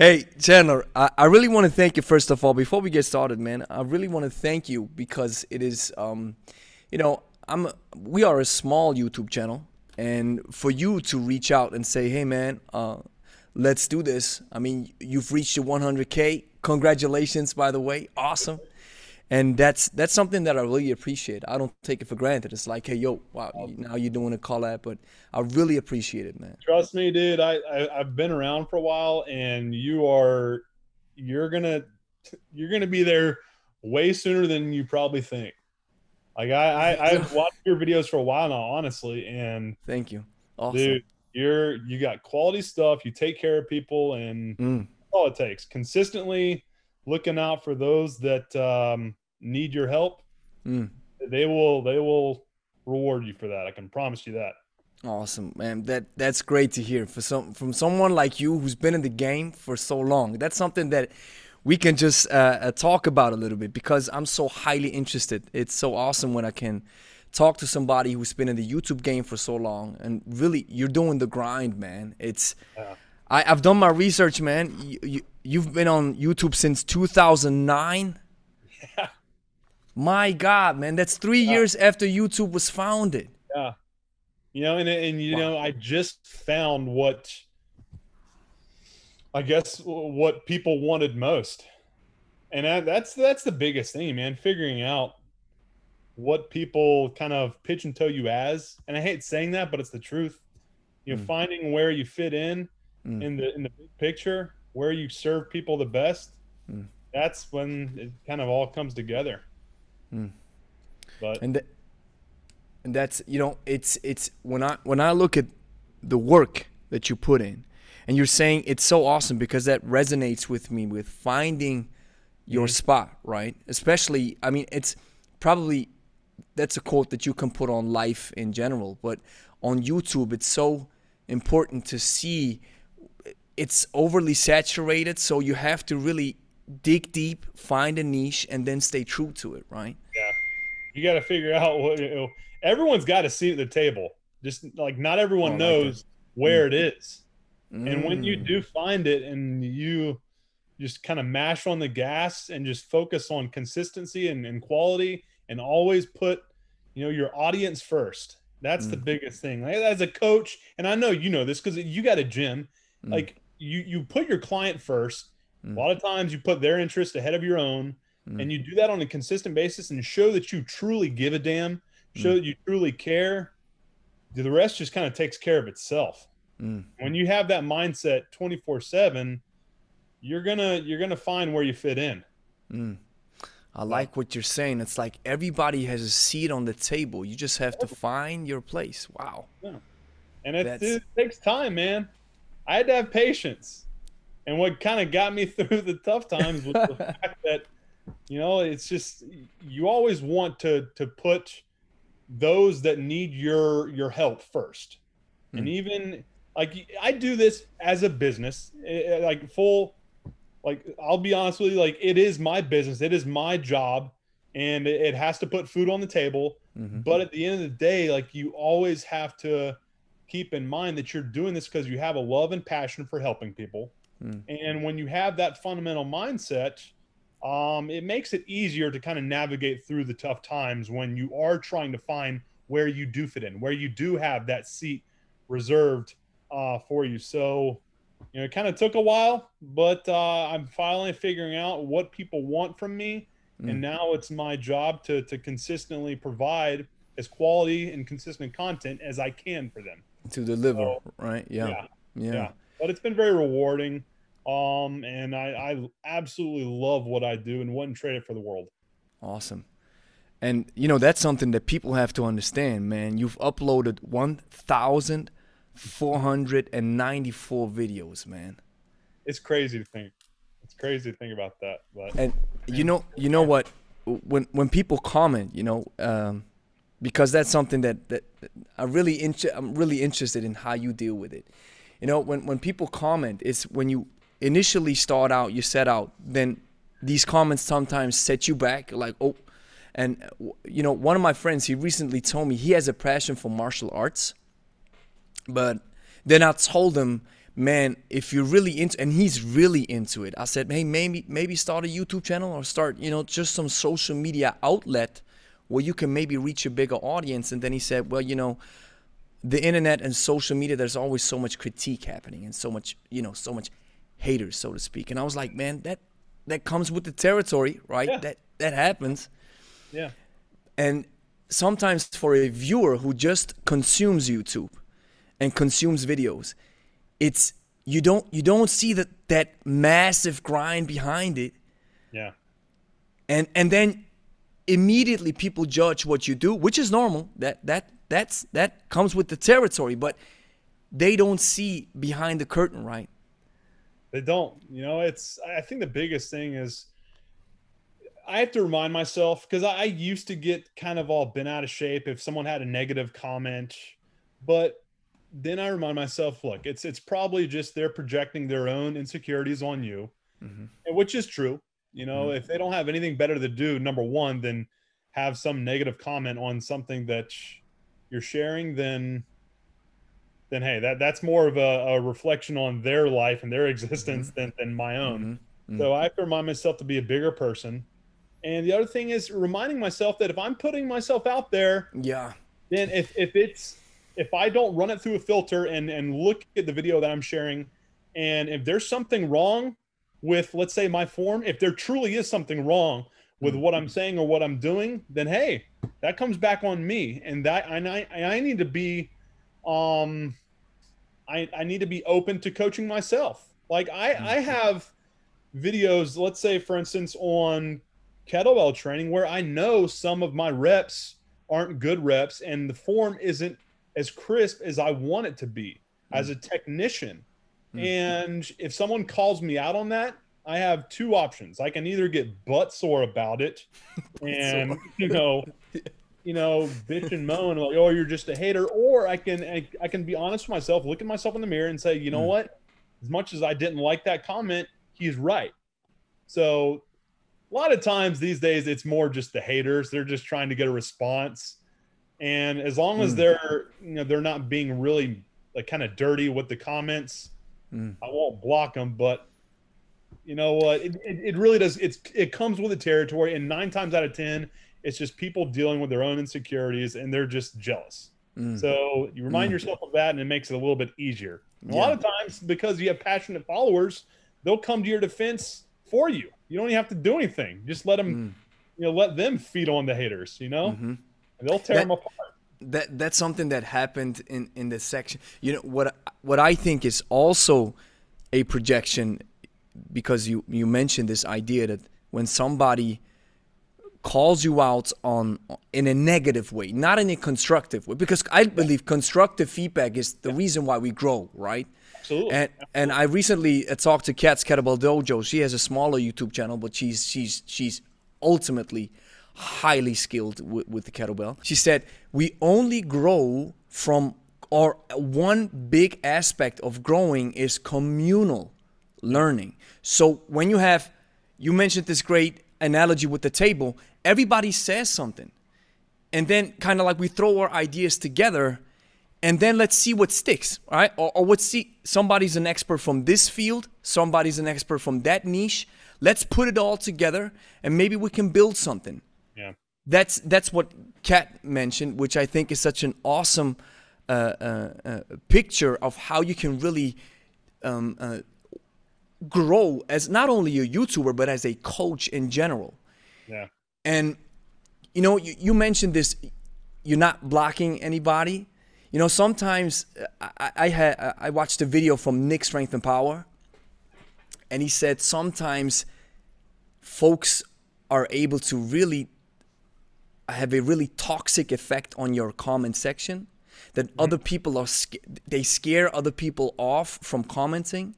Hey, Chandler, I, I really want to thank you first of all. Before we get started, man, I really want to thank you because it is, um, you know, I'm we are a small YouTube channel, and for you to reach out and say, hey, man, uh, let's do this. I mean, you've reached the 100K. Congratulations, by the way. Awesome and that's that's something that I really appreciate. I don't take it for granted. It's like, hey, yo, wow, now you're doing a collab, but I really appreciate it, man. Trust me, dude. I, I have been around for a while, and you are you're gonna you're gonna be there way sooner than you probably think. Like I, I I've watched your videos for a while now, honestly, and thank you, awesome. dude. You're you got quality stuff. You take care of people, and mm. all it takes consistently looking out for those that um, need your help, mm. they will they will reward you for that. I can promise you that. Awesome, man. That that's great to hear for some from someone like you who's been in the game for so long. That's something that we can just uh, uh, talk about a little bit because I'm so highly interested. It's so awesome when I can talk to somebody who's been in the YouTube game for so long and really you're doing the grind, man. It's yeah. I, have done my research, man. You, you, have been on YouTube since 2009. Yeah. My God, man, that's three yeah. years after YouTube was founded. Yeah, you know, and and you wow. know, I just found what I guess what people wanted most, and I, that's that's the biggest thing, man. Figuring out what people kind of pitch and toe you as, and I hate saying that, but it's the truth. You know, mm. finding where you fit in mm. in the in the big picture, where you serve people the best. Mm. That's when it kind of all comes together. Mm. But and th- and that's you know it's it's when I when I look at the work that you put in, and you're saying it's so awesome because that resonates with me with finding your mm-hmm. spot right. Especially I mean it's probably that's a quote that you can put on life in general, but on YouTube it's so important to see it's overly saturated so you have to really dig deep, find a niche, and then stay true to it, right? Yeah. You got to figure out what you know, everyone's got a seat at the table. Just like not everyone oh, knows like where mm. it is. Mm. And when you mm. do find it and you just kind of mash on the gas and just focus on consistency and, and quality and always put, you know, your audience first. That's mm. the biggest thing. Like, as a coach, and I know you know this because you got a gym, mm. like you you put your client first Mm. A lot of times you put their interest ahead of your own, mm. and you do that on a consistent basis and show that you truly give a damn, show mm. that you truly care. The rest just kind of takes care of itself. Mm. When you have that mindset 24 7, you're gonna you're gonna find where you fit in. Mm. I like what you're saying. It's like everybody has a seat on the table. You just have to find your place. Wow. Yeah. And it, it, takes time, man. I had to have patience. And what kind of got me through the tough times was the fact that, you know, it's just you always want to to put those that need your your help first. Mm. And even like I do this as a business, eh, eh, like full like I'll be honest with you, like it is my business, it is my job, and it has to put food on the table. Mm-hmm. But at the end of the day, like you always have to keep in mind that you're doing this because you have a love and passion for helping people. Mm. And when you have that fundamental mindset, um, it makes it easier to kind of navigate through the tough times when you are trying to find where you do fit in, where you do have that seat reserved uh, for you. So, you know, it kind of took a while, but uh, I'm finally figuring out what people want from me. Mm. And now it's my job to, to consistently provide as quality and consistent content as I can for them. To deliver, so, right? Yeah. yeah. yeah. Yeah. But it's been very rewarding. Um, and I, I absolutely love what I do and wouldn't trade it for the world. Awesome. And you know that's something that people have to understand, man. You've uploaded 1,494 videos, man. It's crazy to think. It's crazy to think about that. But and you know, you know what? When when people comment, you know, um, because that's something that that I really inter- I'm really interested in how you deal with it. You know, when when people comment, it's when you initially start out, you set out, then these comments sometimes set you back, like, oh, and you know, one of my friends, he recently told me he has a passion for martial arts, but then I told him, man, if you're really into, and he's really into it. I said, hey, maybe maybe start a YouTube channel or start, you know, just some social media outlet where you can maybe reach a bigger audience. And then he said, well, you know, the internet and social media, there's always so much critique happening and so much, you know, so much haters, so to speak. And I was like, man, that that comes with the territory, right? Yeah. That that happens. Yeah. And sometimes for a viewer who just consumes YouTube and consumes videos, it's you don't you don't see that that massive grind behind it. Yeah. And and then immediately people judge what you do, which is normal. That that that's that comes with the territory, but they don't see behind the curtain, right? They don't. You know, it's. I think the biggest thing is I have to remind myself because I, I used to get kind of all bent out of shape if someone had a negative comment, but then I remind myself, look, it's it's probably just they're projecting their own insecurities on you, Mhm. and which is true. You know, Mhm. if they don't have anything better to do, number one, than have some negative comment on something that you're sharing, then then hey, that that's more of a, a reflection on their life and their existence than than my own. Mhm. So I have to remind myself to be a bigger person. And the other thing is reminding myself that if I'm putting myself out there, Yeah. then if if it's if I don't run it through a filter and and look at the video that I'm sharing, and if there's something wrong with let's say my form, if there truly is something wrong with what I'm saying or what I'm doing, then hey, that comes back on me, and that and I I need to be, um, I I need to be open to coaching myself. Like I I have videos, let's say for instance on kettlebell training where I know some of my reps aren't good reps and the form isn't as crisp as I want it to be as a technician. Mm. And if someone calls me out on that, I have two options. I can either get butt sore about it and you know, you know, bitch and moan like, oh, you're just a hater, or I can I, I can be honest with myself, look at myself in the mirror and say, you know Mm. what? As much as I didn't like that comment, he's right. So a lot of times these days it's more just the haters. They're just trying to get a response. And as long as Mm. they're you know they're not being really like kind of dirty with the comments, Mm. I won't block them. But you know what? It, it, it really does. It's it comes with the territory, and nine times out of ten, it's just people dealing with their own insecurities, and they're just jealous. Mm. So you remind Mm. yourself of that, and it makes it a little bit easier. And A lot of times, because you have passionate followers, they'll come to your defense for you. You don't even have to do anything. Just let them, Mm. you know, let them feed on the haters. You know, Mhm. and they'll tear That- them apart. that that's something that happened in in this section. You know what what I think is also a projection because you you mentioned this idea that when somebody calls you out on in a negative way, not in a constructive way, because I believe constructive feedback is the reason why we grow, right? Absolutely. And and I recently uh, talked to Kat's Kettlebell Dojo. She has a smaller YouTube channel, but she's she's she's ultimately highly skilled with, with the kettlebell. She said we only grow from or one big aspect of growing is communal learning. So when you have you mentioned this great analogy with the table, everybody says something. And then kind of like we throw our ideas together and then let's see what sticks, all right? Or, or let's see somebody's an expert from this field, somebody's an expert from that niche. Let's put it all together and maybe we can build something. yeah. That's that's what Kat mentioned, which I think is such an awesome uh, uh, uh, picture of how you can really um, uh, grow as not only a YouTuber but as a coach in general. Yeah. And you know, you, you mentioned this. You're not blocking anybody. You know, sometimes uh, I, I had I watched a video from Nick Strength and Power, and he said sometimes folks are able to really have a really toxic effect on your comment section. That other people are they scare other people off from commenting,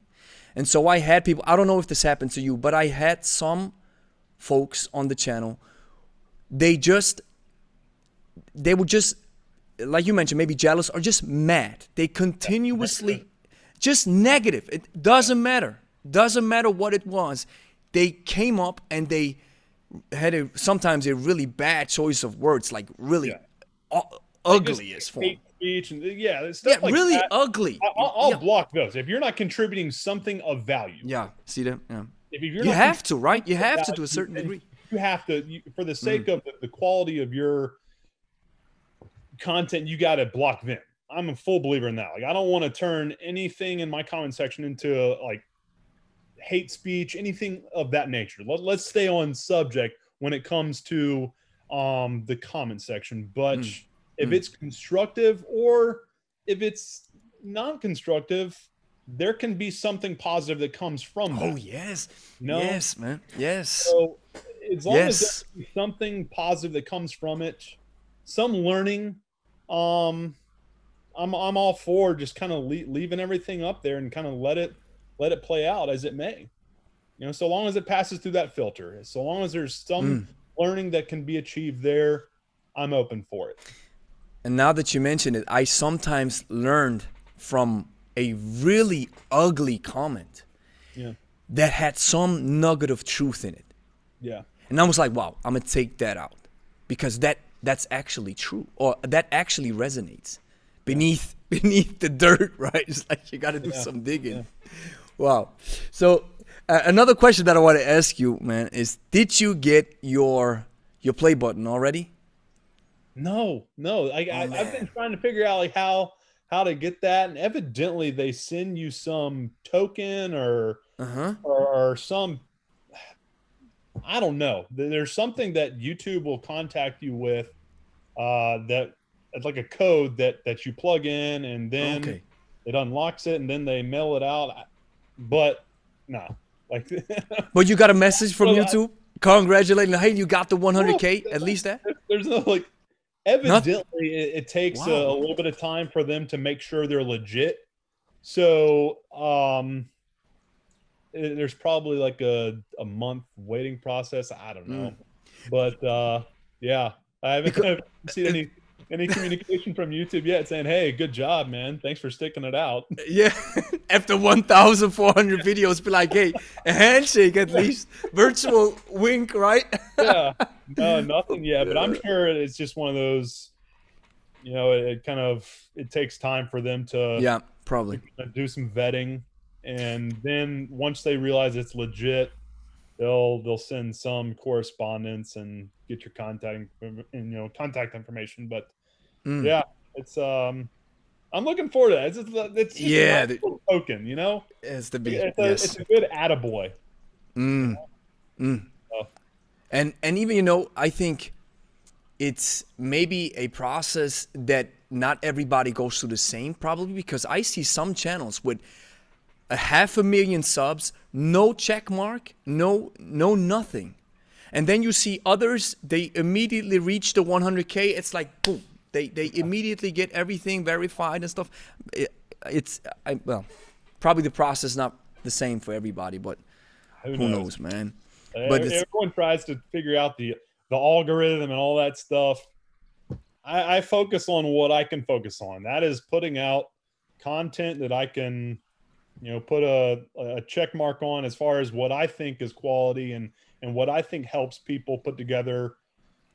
and so I had people. I don't know if this happened to you, but I had some folks on the channel they just they were just like you mentioned maybe jealous or just mad they continuously just negative it doesn't matter doesn't matter what it was they came up and they had a sometimes a really bad choice of words like really Yeah. u- as form and uh, yeah, stuff yeah, like really that. ugly. I- I'll, I'll yeah. block those if you're not contributing something of value. yeah, see that? Yeah. If you're You have to, right? You have to to a certain degree. You have to you, for the sake Mm. of the, the quality of your content you got to block them i'm a full believer in that like i don't want to turn anything in my comment section into like hate speech anything of that nature Let, let's stay on subject when it comes to um the comment section but Mm. if Mm. it's constructive or if it's non-constructive there can be something positive that comes from that Oh yes, you know? yes, man, yes, So as long as yes. there's something positive that comes from it, some learning, um, I'm I'm all for just kind of le- leaving everything up there and kind of let it let it play out as it may. You know, so long as it passes through that filter, so long as there's some Mm. learning that can be achieved there, I'm open for it. And now that you mention it, I sometimes learned from a really ugly comment Yeah. that had some nugget of truth in it. Yeah. And I was like, wow, I'm gonna take that out because that that's actually true or that actually resonates beneath beneath the dirt, right? It's like you got to do Yeah, some digging. yeah. Wow. So uh, another question that I want to ask you, man, is did you get your your play button already? No, no. I, I I've been trying to figure out like how how to get that, and evidently they send you some token or Uh huh. or, or some I don't know. There's something that YouTube will contact you with uh, that it's like a code that that you plug in, and then Okay. it unlocks it, and then they mail it out. But no, like But you got a message from Well, I- YouTube congratulating, hey, you got the 100k. At least that. there's no like evidently it, it takes a, Wow. a little bit of time for them to make sure they're legit so um there's probably like a, a month waiting process. I don't know. Mm. but uh yeah. I haven't, Because- I haven't seen any any communication from youtube yet saying hey good job man. Thanks for sticking it out. Yeah. After 1,400 videos, be like, hey, a handshake at least, virtual wink, right? yeah. No nothing yet. But i'm sure it's just one of those you know it, it kind of it takes time for them to yeah, probably. do some vetting and then once they realize it's legit they'll they'll send some correspondence and get your contact and you know contact information but Mm. yeah it's um i'm looking forward to that it's just, it's just Yeah, a the- token you know It's the beat. it's a, yes. it's a good attaboy Mm. Mm. Oh. And and even you know, I think it's maybe a process that not everybody goes through the same probably because I see some channels with a half a million subs, no check mark, no no nothing. And then you see others, they immediately reach the 100k. It's like boom, they they immediately get everything verified and stuff. It, it's I, well, probably the process not the same for everybody, but who, who knows, knows, man? Uh, But everyone tries to figure out the the algorithm and all that stuff I, I focus on what i can focus on that is putting out content that i can you know put a, a check mark on as far as what i think is quality and and what i think helps people put together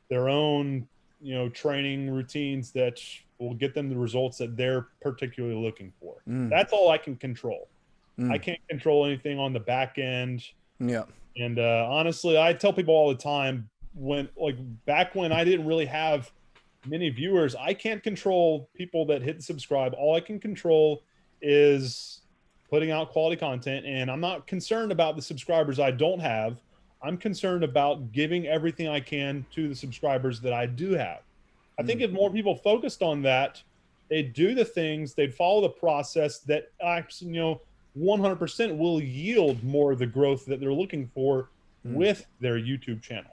their own you know training routines that will get them the results that they're particularly looking for Mm. that's all i can control Mm. i can't control anything on the back end Yeah. and uh, honestly, I tell people all the time when, like, back when I didn't really have many viewers, I can't control people that hit subscribe. All I can control is putting out quality content. And I'm not concerned about the subscribers I don't have. I'm concerned about giving everything I can to the subscribers that I do have. I think if more people focused on that, they'd do the things, they'd follow the process that actually, you know, 100% will yield more of the growth that they're looking for Mm. with their YouTube channel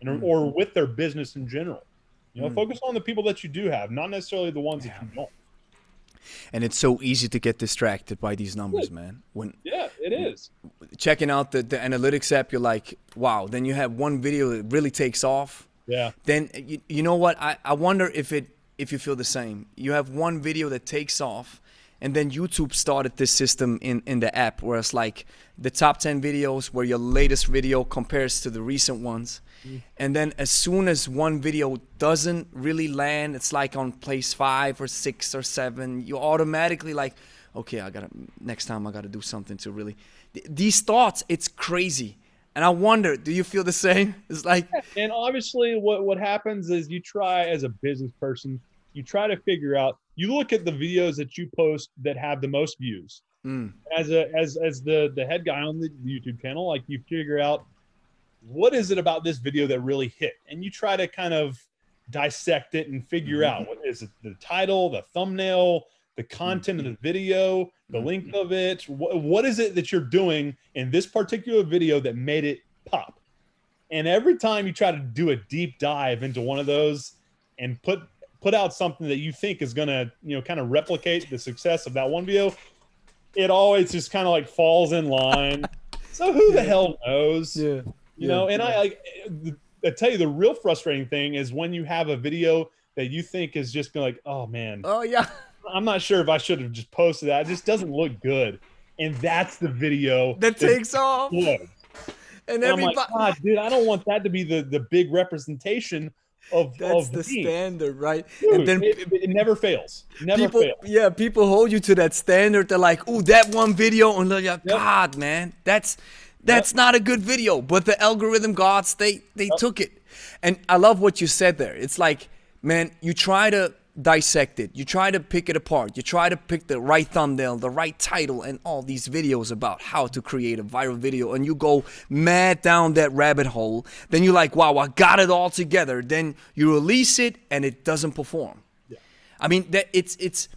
and, Mm. or with their business in general. You know, Mm. focus on the people that you do have, not necessarily the ones that you don't. And it's so easy to get distracted by these numbers, man. When Yeah, it is. checking out the, the analytics app, you're like, wow. Then you have one video that really takes off. Yeah. Then you, you know what? I, I wonder if it if you feel the same. You have one video that takes off, and then YouTube started this system in in the app where it's like the top 10 videos where your latest video compares to the recent ones. Mm. And then as soon as one video doesn't really land, it's like on place 5 or 6 or 7, you automatically like okay, I got to next time I got to do something to really these thoughts, it's crazy. And I wonder, do you feel the same? It's like And obviously what what happens is you try as a business person, you try to figure out you look at the videos that you post that have the most views mm. as a as as the the head guy on the youtube channel like you figure out what is it about this video that really hit and you try to kind of dissect it and figure mm-hmm. out what is it the title the thumbnail the content mm-hmm. of the video the mm-hmm. length of it what, what is it that you're doing in this particular video that made it pop and every time you try to do a deep dive into one of those and put put out something that you think is going to, you know, kind of replicate the success of that one video, it always just kind of like falls in line. so who the hell knows? Yeah. You yeah. know, and I like I tell you the real frustrating thing is when you have a video that you think is just been like, oh man. Oh yeah. I'm not sure if I should have just posted that. It just doesn't look good. And that's the video that, that takes off. And, and everybody, I'm like, God, dude, I don't want that to be the the big representation of that's of the standard, right? Dude, and then it, it, never fails. Never people, fails. Yeah, people hold you to that standard. They're like, "Oh, that one video," and they're like, yep. "God, man, that's that's yep. not a good video." But the algorithm gods, they they yep. took it, and I love what you said there. It's like, man, you try to dissect it. You try to pick it apart. You try to pick the right thumbnail, the right title, and all these videos about how to create a viral video. And you go mad down that rabbit hole. Then you're like, wow, I got it all together. Then you release it and it doesn't perform. Yeah. I mean, that it's it's.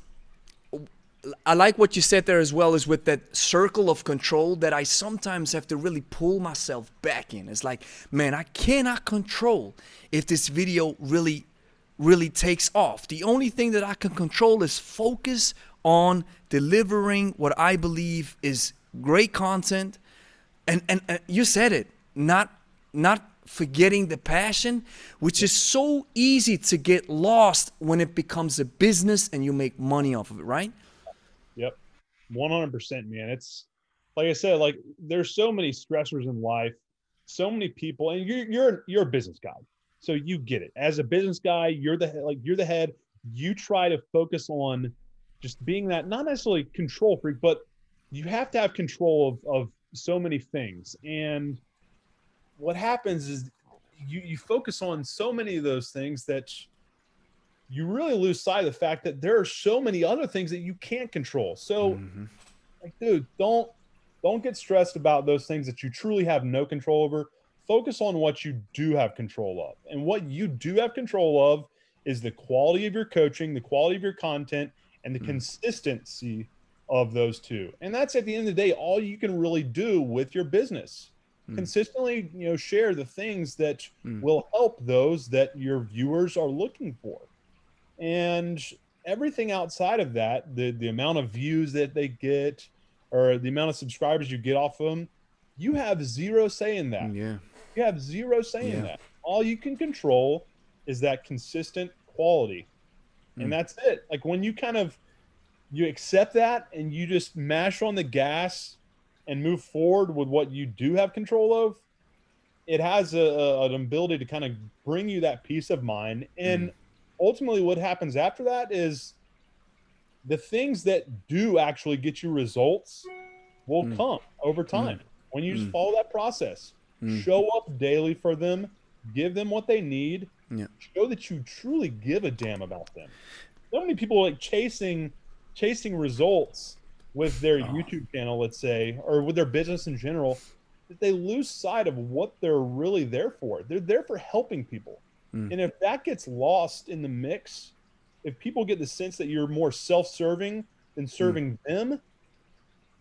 I like what you said there as well is with that circle of control that I sometimes have to really pull myself back in. It's like, man, I cannot control if this video really really takes off. The only thing that I can control is focus on delivering what I believe is great content. And, and, you said it, not not forgetting the passion, which is so easy to get lost when it becomes a business and you make money off of it, right? Yep. 100%, man. It's like I said, like there's so many stressors in life, so many people, and you're you're you're a business guy. So you get it. As a business guy, you're the like you're the head. You try to focus on just being that not necessarily control freak, but you have to have control of, of so many things. And what happens is you you focus on so many of those things that you really lose sight of the fact that there are so many other things that you can't control. So mm-hmm. like dude, don't don't get stressed about those things that you truly have no control over focus on what you do have control of. And what you do have control of is the quality of your coaching, the quality of your content, and the mm. consistency of those two. And that's at the end of the day all you can really do with your business. Mm. Consistently, you know, share the things that mm. will help those that your viewers are looking for. And everything outside of that, the the amount of views that they get or the amount of subscribers you get off of them, you have zero say in that. Yeah. You have zero say in that. All you can control is that consistent quality. Mm. And that's it. Like when you kind of you accept that and you just mash on the gas and move forward with what you do have control of, it has a, a an ability to kind of bring you that peace of mind. And mm. ultimately, what happens after that is the things that do actually get you results will mm. come over mm. time when you just mm. follow that process. Mm. Show up daily for them, give them what they need, yeah. show that you truly give a damn about them. So many people are like chasing chasing results with their oh. YouTube channel, let's say, or with their business in general, that they lose sight of what they're really there for. They're there for helping people. Mm. And if that gets lost in the mix, if people get the sense that you're more self-serving than mm. serving mm. them,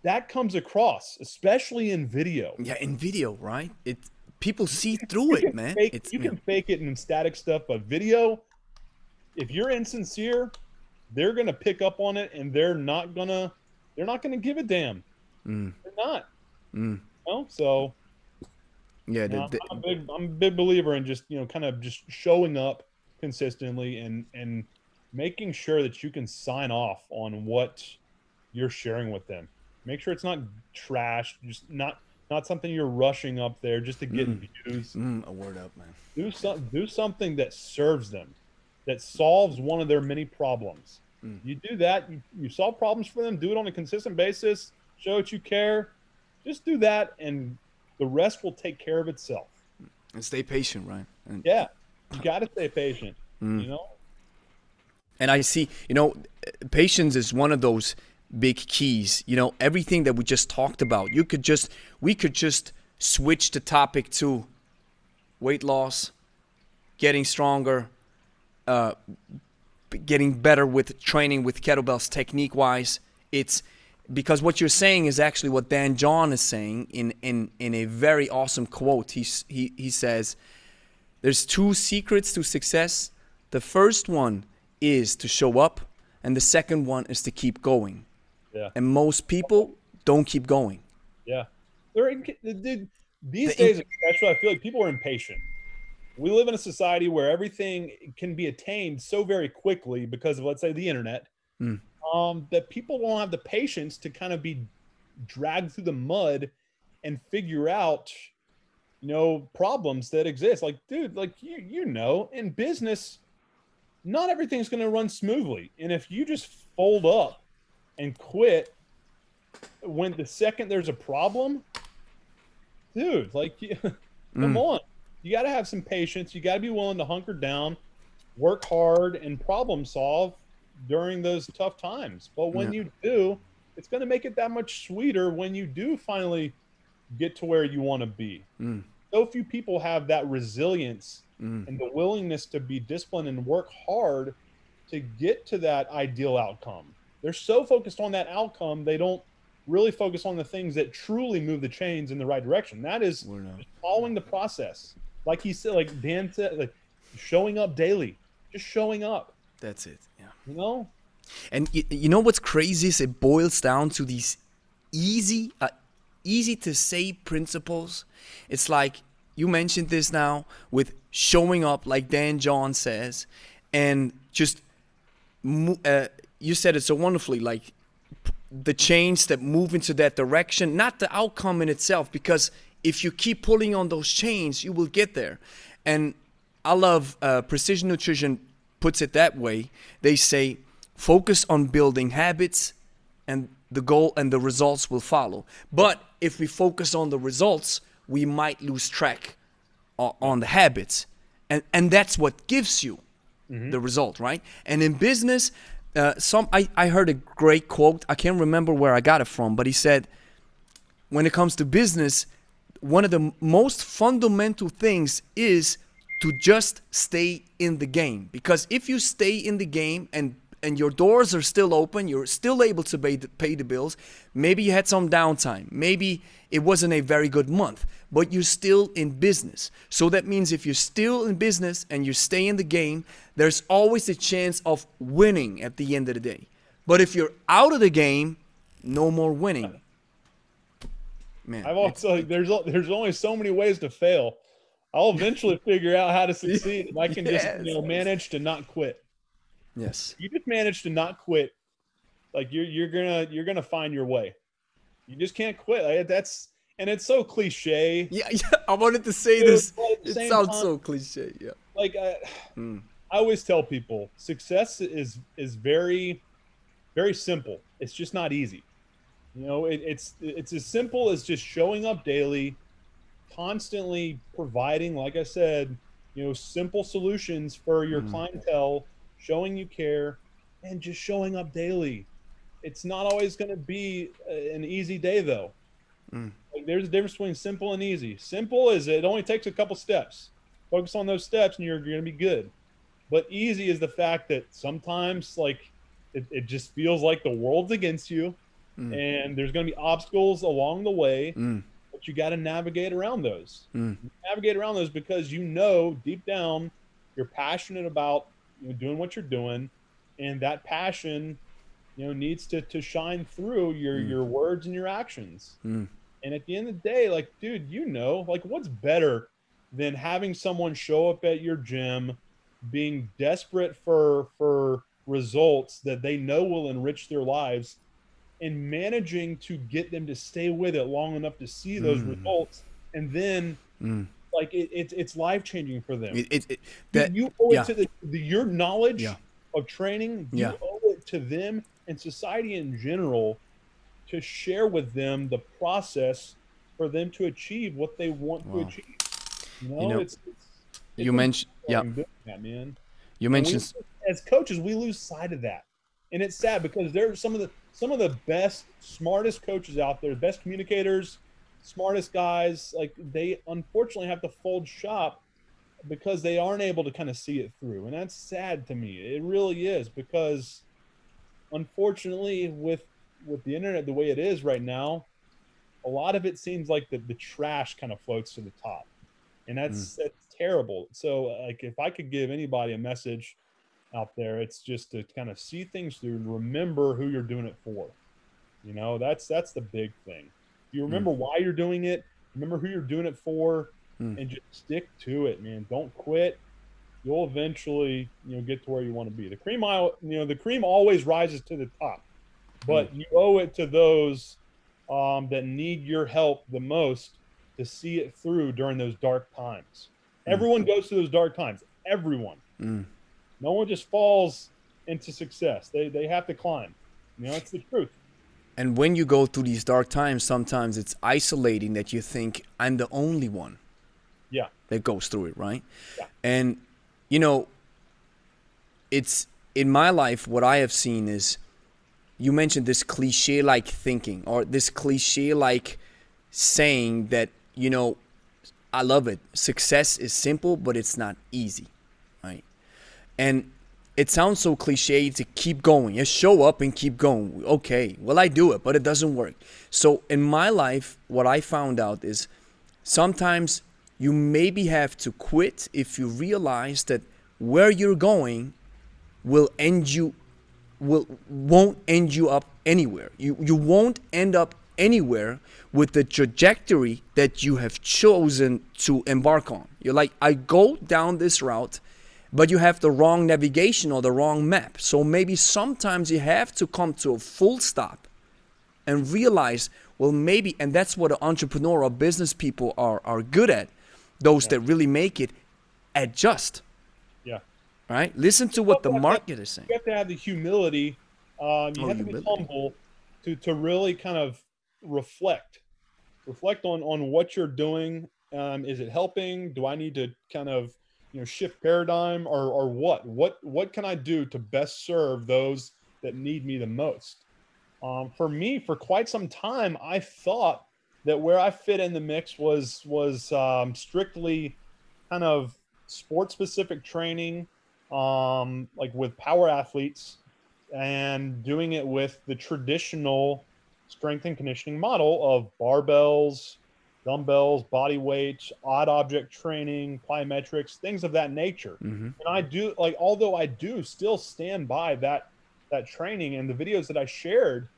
that comes across, especially in video. Yeah, in video, right? It people see through it, man. Fake, it's, you can fake it in static stuff, but video, if you're insincere, they're gonna pick up on it, and they're not gonna they're not gonna give a damn. Mm. They're not. Mm. You know? So yeah, the, the, I'm, a big, I'm a big believer in just you know kind of just showing up consistently and and making sure that you can sign off on what you're sharing with them. Make sure it's not trash, just not not something you're rushing up there just to get Mm. views. Mm, a word up, man. Do some do something that serves them, that solves one of their many problems. Mm. You do that, you, you solve problems for them, do it on a consistent basis, show that you care. Just do that and the rest will take care of itself. And stay patient, right? And Yeah. You gotta stay patient. Mm. You know? and I see, you know, patience is one of those big keys. You know, everything that we just talked about, you could just, we could just switch the topic to weight loss, getting stronger, uh, getting better with training with kettlebells technique wise. It's because what you're saying is actually what Dan John is saying in in in a very awesome quote. He's, he he says, "There's two secrets to success. The first one is to show up, and the second one is to keep going. Yeah. And most people don't keep going. Yeah. They're in, dude, these The in- days especially, I feel like people are impatient. We live in a society where everything can be attained so very quickly because of let's say the internet. Mm. Um, that people don't have the patience to kind of be dragged through the mud and figure out you know problems that exist like dude like you you know in business not everything's going to run smoothly and if you just fold up and quit when the second there's a problem dude like come Mm. on you got to have some patience you got to be willing to hunker down work hard and problem solve during those tough times but when Yeah. you do it's going to make it that much sweeter when you do finally get to where you want to be Mm. so few people have that resilience Mm. and the willingness to be disciplined and work hard to get to that ideal outcome. They're so focused on that outcome, they don't really focus on the things that truly move the chains in the right direction. That is following the process. Like he said, like Dan said, like showing up daily, just showing up, That's it. Yeah. you know? And you, you know what's crazy is it boils down to these easy, uh, easy to say principles. It's like you mentioned this now with showing up, like Dan John says, and just uh, you said it so wonderfully, like the chains that move into that direction, not the outcome in itself, because if you keep pulling on those chains, you will get there. And I love uh, Precision Nutrition puts it that way. They say, focus on building habits, and the goal and the results will follow. But if we focus on the results, we might lose track on the habits, and and that's what gives you the result, right? And in business, uh, some I, I heard a great quote. I can't remember where I got it from, but he said, when it comes to business, one of the most fundamental things is to just stay in the game. Because if you stay in the game and and your doors are still open, you're still able to pay the, pay the bills. Maybe you had some downtime. Maybe it wasn't a very good month, but you're still in business. So that means if you're still in business and you stay in the game, there's always a chance of winning at the end of the day. But if you're out of the game, no more winning. Man, I've also like, there's there's only so many ways to fail. I'll eventually figure out how to succeed if I can just you know manage to not quit. Yes. you just manage to not quit like you're you're gonna you're gonna find your way you just can't quit Like, that's and it's so cliche Yeah, yeah, I wanted to say Dude, this. but at the It sounds time- so cliche. Yeah. like I, Mm. I always tell people success is is very very simple it's just not easy you know it, it's it's as simple as just showing up daily constantly providing like i said you know simple solutions for your Mhm. clientele showing you care and just showing up daily it's not always going to be uh, an easy day though Mm. like, there's a difference between simple and easy simple is it only takes a couple steps focus on those steps and you're, you're going to be good but easy is the fact that sometimes like it, it just feels like the world's against you Mm. and there's going to be obstacles along the way Mm. but you got to navigate around those Mm. navigate around those because you know deep down you're passionate about you know, doing what you're doing and that passion you know needs to to shine through your Mm. your words and your actions Mm. and at the end of the day like dude you know like what's better than having someone show up at your gym being desperate for for results that they know will enrich their lives and managing to get them to stay with it long enough to see those Mm. results and then Mm. Like it, it, it's life changing for them It, it, it- that you owe yeah. it to the, the your knowledge Yeah. of training you Yeah. owe it to them and society in general to share with them the process for them to achieve what they want to achieve you know, know, it's, it's you it's mentioned yeah that, man you and we mentioned as coaches we lose sight of that and it's sad because they're some of the some of the best smartest coaches out there best communicators smartest guys like they unfortunately have to fold shop because they aren't able to kind of see it through and that's sad to me. It really is because unfortunately with with the internet the way it is right now a lot of it seems like the, the trash kind of floats to the top and that's mm. that's terrible. So like if i could give anybody a message out there it's just to kind of see things through and remember who you're doing it for. You know that's that's the big thing you remember why you're doing it remember who you're doing it for Mm. and just stick to it man. Don't quit. You'll eventually you know get to where you want to be. The cream you know the cream always rises to the top but you owe it to those um, that need your help the most to see it through during those dark times. Mm. everyone goes through those dark times. Everyone. Mm. no one just falls into success. They they have to climb. You know it's the truth And when you go through these dark times, sometimes it's isolating that you think I'm the only one yeah that goes through it, right? Yeah. And you know, it's in my life what I have seen is you mentioned this cliche like thinking or this cliche like saying that, you know, I love it. Success is simple, but it's not easy, right? And it sounds so cliche to keep going. Just show up and keep going. Okay, well, I do it, but it doesn't work. So in my life, what I found out is sometimes you maybe have to quit if you realize that where you're going will end you will won't end you up anywhere. You you won't end up anywhere with the trajectory that you have chosen to embark on. You're like, I go down this route, but you have the wrong navigation or the wrong map. So maybe sometimes you have to come to a full stop and realize, well, maybe, and that's what an entrepreneur or business people are are good at. Those that really make it, adjust. yeah Right? Listen to what the market is saying. you have to have the humility um, you Oh, have to be humility. humble to to really kind of reflect reflect on on what you're doing um, is it helping do i need to kind of you know shift paradigm or or what? What what can i do to best serve those that need me the most? Um, for me for quite some time i thought that where i fit in the mix was was um, strictly kind of sport specific training um, like with power athletes and doing it with the traditional strength and conditioning model of barbells, dumbbells, body weights, odd object training, plyometrics, things of that nature. hmm And I do like although I do still stand by that that training and the videos that I shared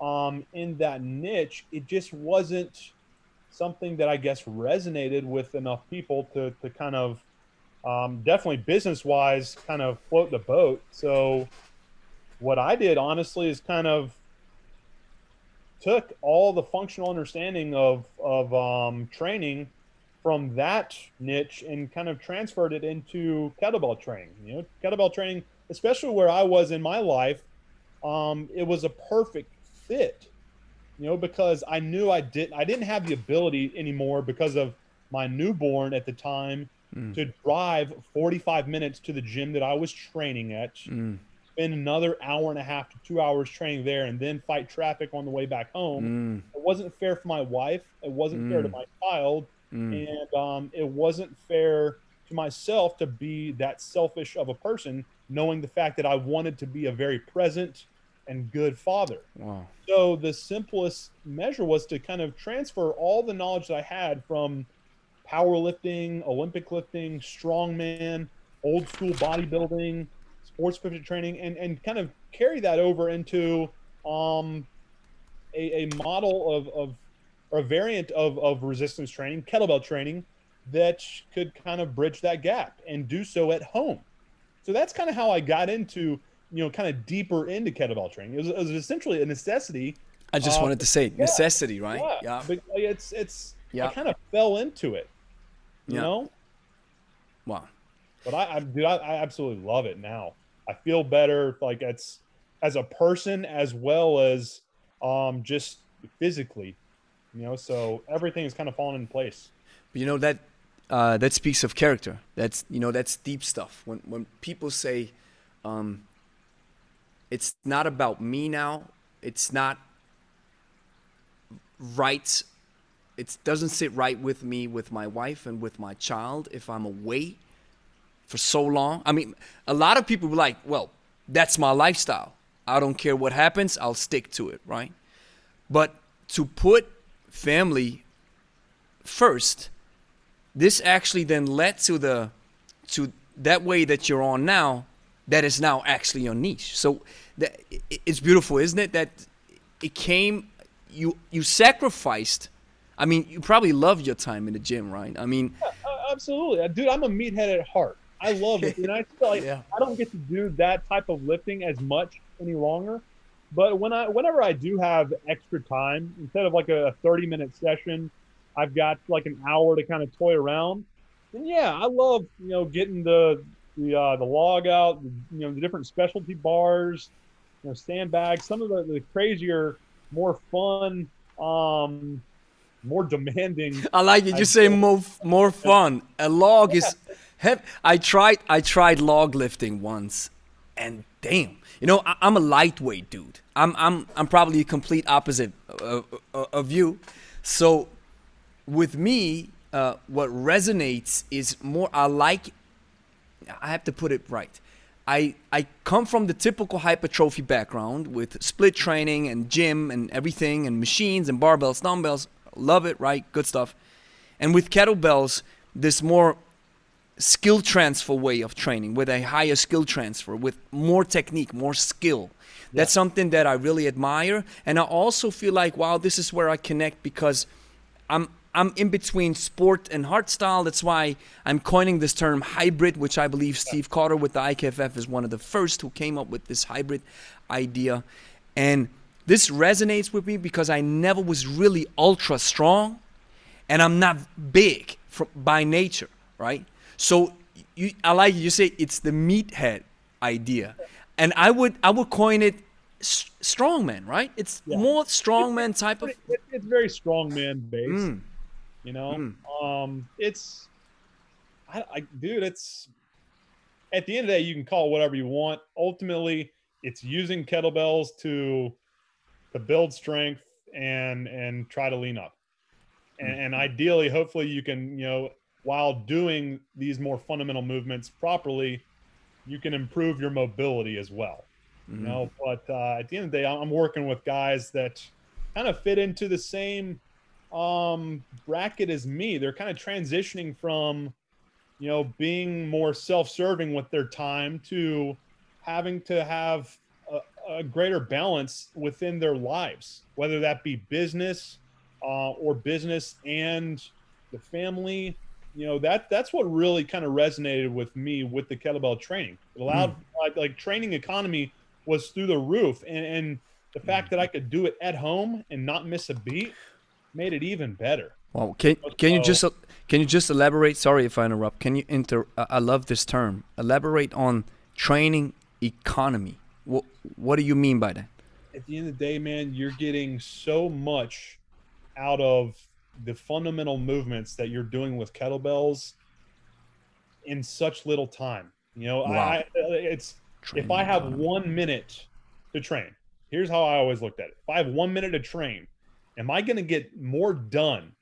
um, in that niche, it just wasn't something that I guess resonated with enough people to to kind of um, definitely business wise kind of float the boat. So what I did honestly is kind of took all the functional understanding of of um, training from that niche and kind of transferred it into kettlebell training. You know, kettlebell training, especially where I was in my life, um, it was a perfect fit. You know, because I knew I didn't I didn't have the ability anymore because of my newborn at the time Mm. to drive 45 minutes to the gym that I was training at Mm. Spend another hour and a half to two hours training there and then fight traffic on the way back home. Mm. It wasn't fair for my wife. It wasn't fair to Mm. my child. Mm. And um, it wasn't fair to myself to be that selfish of a person, knowing the fact that I wanted to be a very present and good father. Wow. So the simplest measure was to kind of transfer all the knowledge that I had from powerlifting, Olympic lifting, strongman, old school bodybuilding, sports specific training, and, and kind of carry that over into um, a, a model of, of or a variant of, of resistance training, kettlebell training, that could kind of bridge that gap and do so at home. So that's kind of how I got into, you know, kind of deeper into kettlebell training. It was, it was essentially a necessity I just Uh, wanted to say yeah, necessity, right? Yeah, but it's it's Yeah. I kind of fell into it, you Yeah. know. Wow. But I, I dude, I, I absolutely love it now. I feel better, like it's as a person as well as um just physically, you know. So everything is kind of falling in place. But you know that uh, that speaks of character. That's you know that's deep stuff. When when people say, um, it's not about me now. It's not right. It doesn't sit right with me, with my wife, and with my child if I'm away for so long. I mean, a lot of people be like, well, that's my lifestyle. I don't care what happens. I'll stick to it, right? But to put family first this actually then led to the to that way that you're on now that is now actually your niche so that it's beautiful isn't it that it came you you sacrificed i mean you probably love your time in the gym right i mean absolutely, dude. I'm a meathead at heart. I love it, and I feel like Yeah. I don't get to do that type of lifting as much any longer. But when I, whenever I do have extra time, instead of like a 30 minute session, I've got like an hour to kind of toy around. And yeah, I love you know getting the the uh, the log out, you know the different specialty bars, you know sandbags, some of the, the crazier, more fun, um, more demanding i like it you I say more more fun a log is hev- i tried i tried log lifting once and damn. You know I, i'm a lightweight dude. I'm i'm i'm probably a complete opposite of, of, of you. So with me uh, what resonates is more i like i have to put it right. I i come from the typical hypertrophy background with split training and gym and everything and machines and barbells dumbbells love it right? Good stuff. And with kettlebells this more skill transfer way of training with a higher skill transfer with more technique more skill. That's something that i really admire and i also feel like wow this is where i connect because i'm i'm in between sport and hard style. That's why i'm coining this term hybrid which i believe Steve Cotter with the ikff is one of the first who came up with this hybrid idea. And this resonates with me because i never was really ultra strong and I'm not big from, by nature, right? So you, I like you say it's the meathead idea, and I would I would coin it s- strongman, right? It's Yeah. more strongman type of. it, it- it's very strong man based. Mm. You know, Mm. um, it's, I, I, dude, it's at the end of the day, you can call it whatever you want. Ultimately, it's using kettlebells to to build strength and and try to lean up, and, and ideally, hopefully, you can you know while doing these more fundamental movements properly, you can improve your mobility as well Mm-hmm. you know but uh, at the end of the day i'm working with guys that kind of fit into the same um bracket as me they're kind of transitioning from you know being more self-serving with their time to having to have a, a greater balance within their lives whether that be business uh, or business and the family you know that that's what really kind of resonated with me with the kettlebell training it allowed hmm. like, like training economy was through the roof and and the fact hmm. that i could do it at home and not miss a beat made it even better Well, can can you just can you just elaborate? Sorry if I interrupt. Can you inter? I I love this term. Elaborate on training economy. What what do you mean by that? at the end of the day man you're getting so much out of the fundamental movements that you're doing with kettlebells in such little time you know Wow. I, it's if I have economy. one minute to train, here's how I always looked at it. If I have one minute to train, am I going to get more done,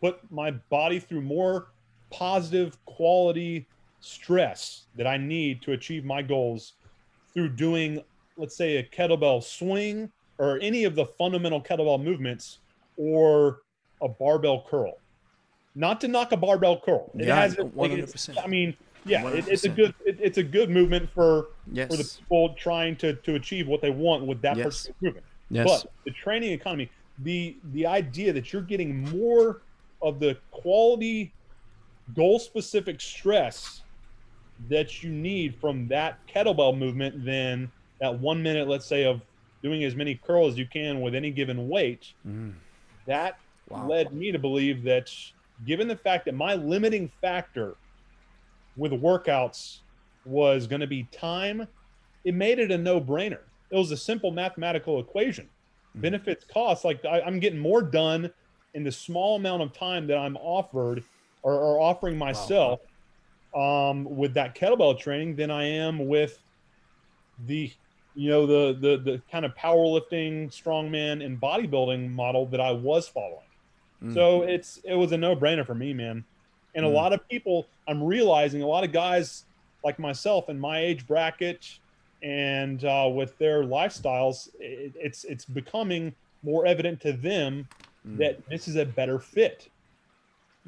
put my body through more positive quality stress that I need to achieve my goals through doing, let's say, a kettlebell swing or any of the fundamental kettlebell movements or a barbell curl? Not to knock a barbell curl. It Yeah, has, like, 100%. I mean, yeah, it, it's a good, it, it's a good movement for Yes. for the people trying to to achieve what they want with that Yes. particular movement. yes. But the training economy, the the idea that you're getting more of the quality goal specific stress that you need from that kettlebell movement than that one minute, let's say, of doing as many curls as you can with any given weight, Mm. that Wow. led me to believe that given the fact that my limiting factor with workouts was going to be time, it made it a no brainer. It was a simple mathematical equation. Mhm. Benefits costs, like I, I'm getting more done in the small amount of time that I'm offered or, or offering myself um, with that kettlebell training than I am with the you know the the the kind of powerlifting strongman and bodybuilding model that I was following. Mm. So it's it was a no brainer for me, man. And a Mm. lot of people, I'm realizing a lot of guys like myself in my age bracket and uh, with their lifestyles, it, it's it's becoming more evident to them Mm. that this is a better fit.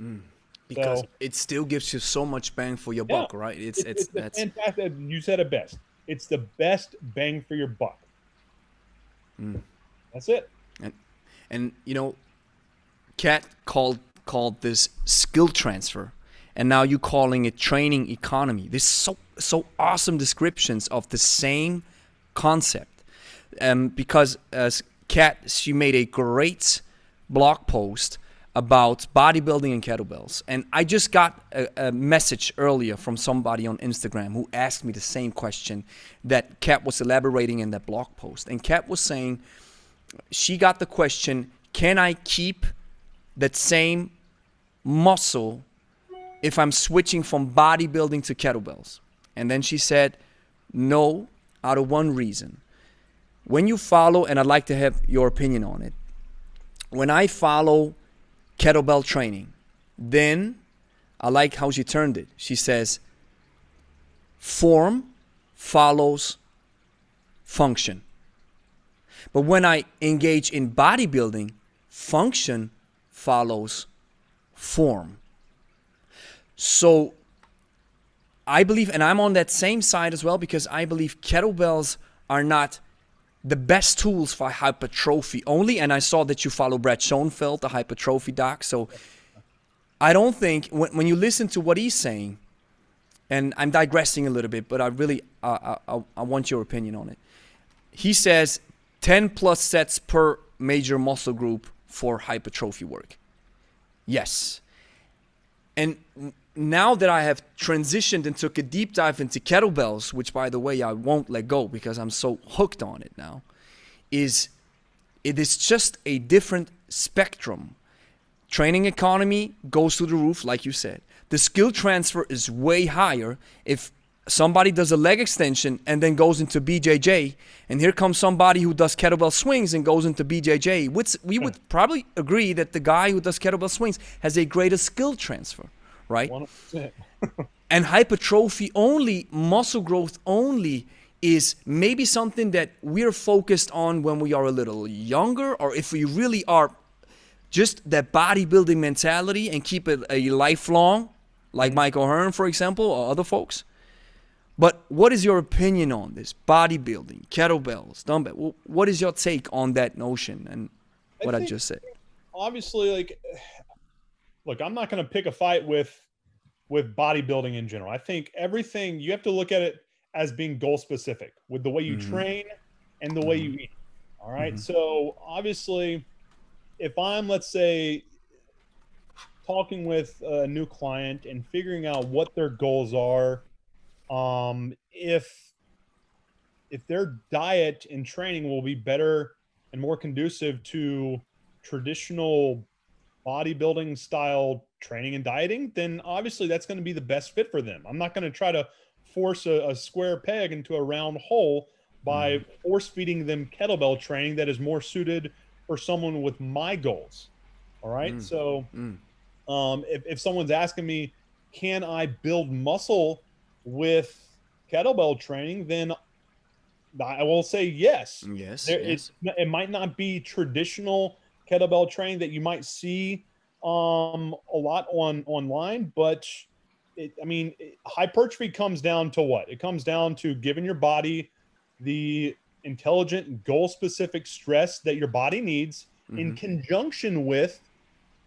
Mm. Because So- it still gives you so much bang for your Yeah. buck, right? It's It's, it's, that's fantastic. You said it best. It's the best bang for your buck. Mm. That's it. And and you know, Kat called called this skill transfer, and now you're calling it training economy. This so so awesome descriptions of the same concept, um, because as Kat she made a great blog post about bodybuilding and kettlebells, and I just got a, a message earlier from somebody on Instagram who asked me the same question that Kat was elaborating in that blog post, and Kat was saying she got the question can i keep that same muscle if i'm switching from bodybuilding to kettlebells. And then she said no out of one reason. When you follow and i'd like to have your opinion on it when i follow kettlebell training then i like how she turned it. She says form follows function. But when I engage in bodybuilding, function follows form. So I believe, and I'm on that same side as well, because I believe kettlebells are not the best tools for hypertrophy only. And I saw that you follow Brad Schoenfeld, the hypertrophy doc. So I don't think, when, when you listen to what he's saying, and I'm digressing a little bit, but I really I, I, I want your opinion on it. He says 10 plus sets per major muscle group for hypertrophy work. Yes. And now that I have transitioned and took a deep dive into kettlebells, which by the way I won't let go because I'm so hooked on it now, is it is just a different spectrum. Training economy goes through the roof, like you said. The skill transfer is way higher if somebody does a leg extension and then goes into BJJ, and here comes somebody who does kettlebell swings and goes into BJJ. Which we would probably agree that the guy who does kettlebell swings has a greater skill transfer, right? And hypertrophy only, muscle growth only, is maybe something that we're focused on when we are a little younger, or if we really are just that bodybuilding mentality and keep it a lifelong, like Michael Hearn, for example, or other folks. But what is your opinion on this? Bodybuilding, kettlebells, dumbbell. What is your take on that notion and what I, think- just said? obviously like look i'm not going to pick a fight with with bodybuilding in general i think everything you have to look at it as being goal specific with the way you Mhm. train and the way you eat all right? Mhm. so obviously if i'm let's say talking with a new client and figuring out what their goals are um if if their diet and training will be better and more conducive to traditional bodybuilding style training and dieting, then obviously that's going to be the best fit for them. I'm not going to try to force a, a square peg into a round hole by force feeding them kettlebell training that is more suited for someone with my goals. All right. Mm. So Mm. um, if, if someone's asking me, can I build muscle with kettlebell training, then I will say yes. Yes. There, yes. it might not be traditional kettlebell training that you might see um, a lot on online, but it, I mean, it- hypertrophy comes down to what? It comes down to giving your body the intelligent, goal-specific stress that your body needs in Mhm. conjunction with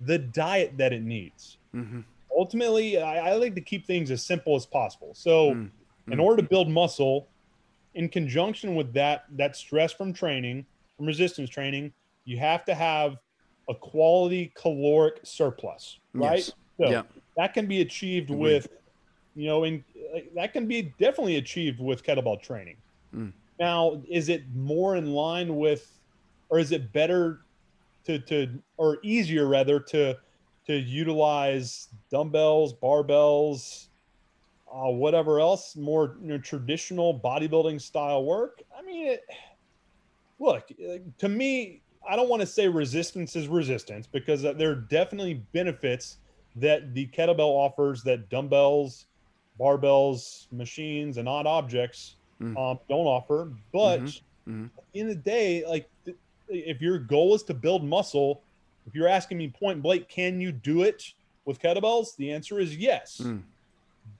the diet that it needs. Mhm. Ultimately, I, I like to keep things as simple as possible. So, Mm. in Mm. order to build muscle, in conjunction with that that stress from training, from resistance training, you have to have a quality caloric surplus, right? Yes. So Yeah. that can be achieved Agreed. with, you know, in like, that can be definitely achieved with kettlebell training. Mm. Now, is it more in line with, or is it better to to or easier rather to to utilize dumbbells, barbells, uh, whatever else, more you know, traditional bodybuilding style work? I mean, it, look to me, I don't want to say resistance is resistance because there are definitely benefits that the kettlebell offers that dumbbells, barbells, machines, and odd objects Mm. um, don't offer. But Mhm, mhm. at the end of the day, like th- if your goal is to build muscle, if you're asking me point blank, can you do it with kettlebells? The answer is yes. Mm.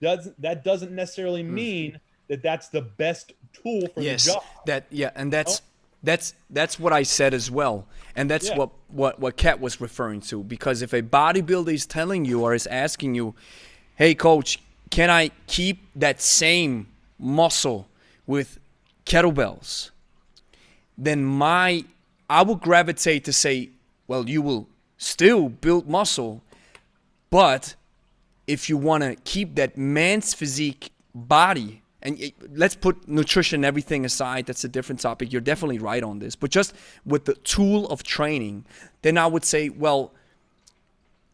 Doesn't that doesn't necessarily mean that that's the best tool for yes the job? that yeah and that's that's that's what i said as well and that's Yeah. what what what kat was referring to because if a bodybuilder is telling you or is asking you hey coach can i keep that same muscle with kettlebells then my i will gravitate to say well you will still build muscle but if you want to keep that man's physique body and y- let's put nutrition everything aside that's a different topic you're definitely right on this but just with the tool of training then i would say well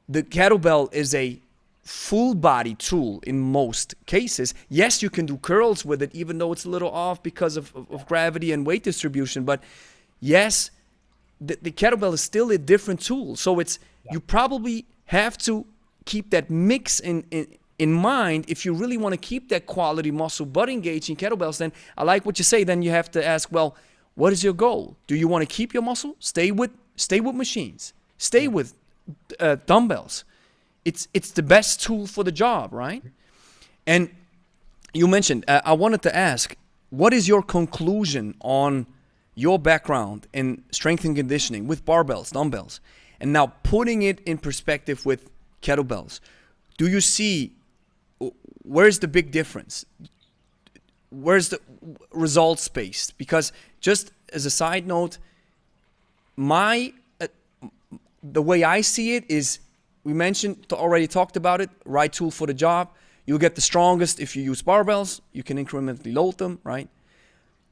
the kettlebell is a full body tool in most cases. Yes you can do curls with it even though it's a little off because of, of, of gravity and weight distribution but yes the, the kettlebell is still a different tool. So it's you probably have to keep that mix in, in in mind if you really want to keep that quality muscle but engaging kettlebells. Then I like what you say. Then you have to ask, well, what is your goal? Do you want to keep your muscle? Stay with stay with machines. Stay with uh, dumbbells. It's it's the best tool for the job, right? And you mentioned uh, I wanted to ask, what is your conclusion on your background in strength and conditioning with barbells, dumbbells, and now putting it in perspective with kettlebells? Do you see where's the big difference? Where's the results based? Because just as a side note, my uh, the way I see it is we mentioned already talked about it, right tool for the job. You'll get the strongest if you use barbells. You can incrementally load them, right?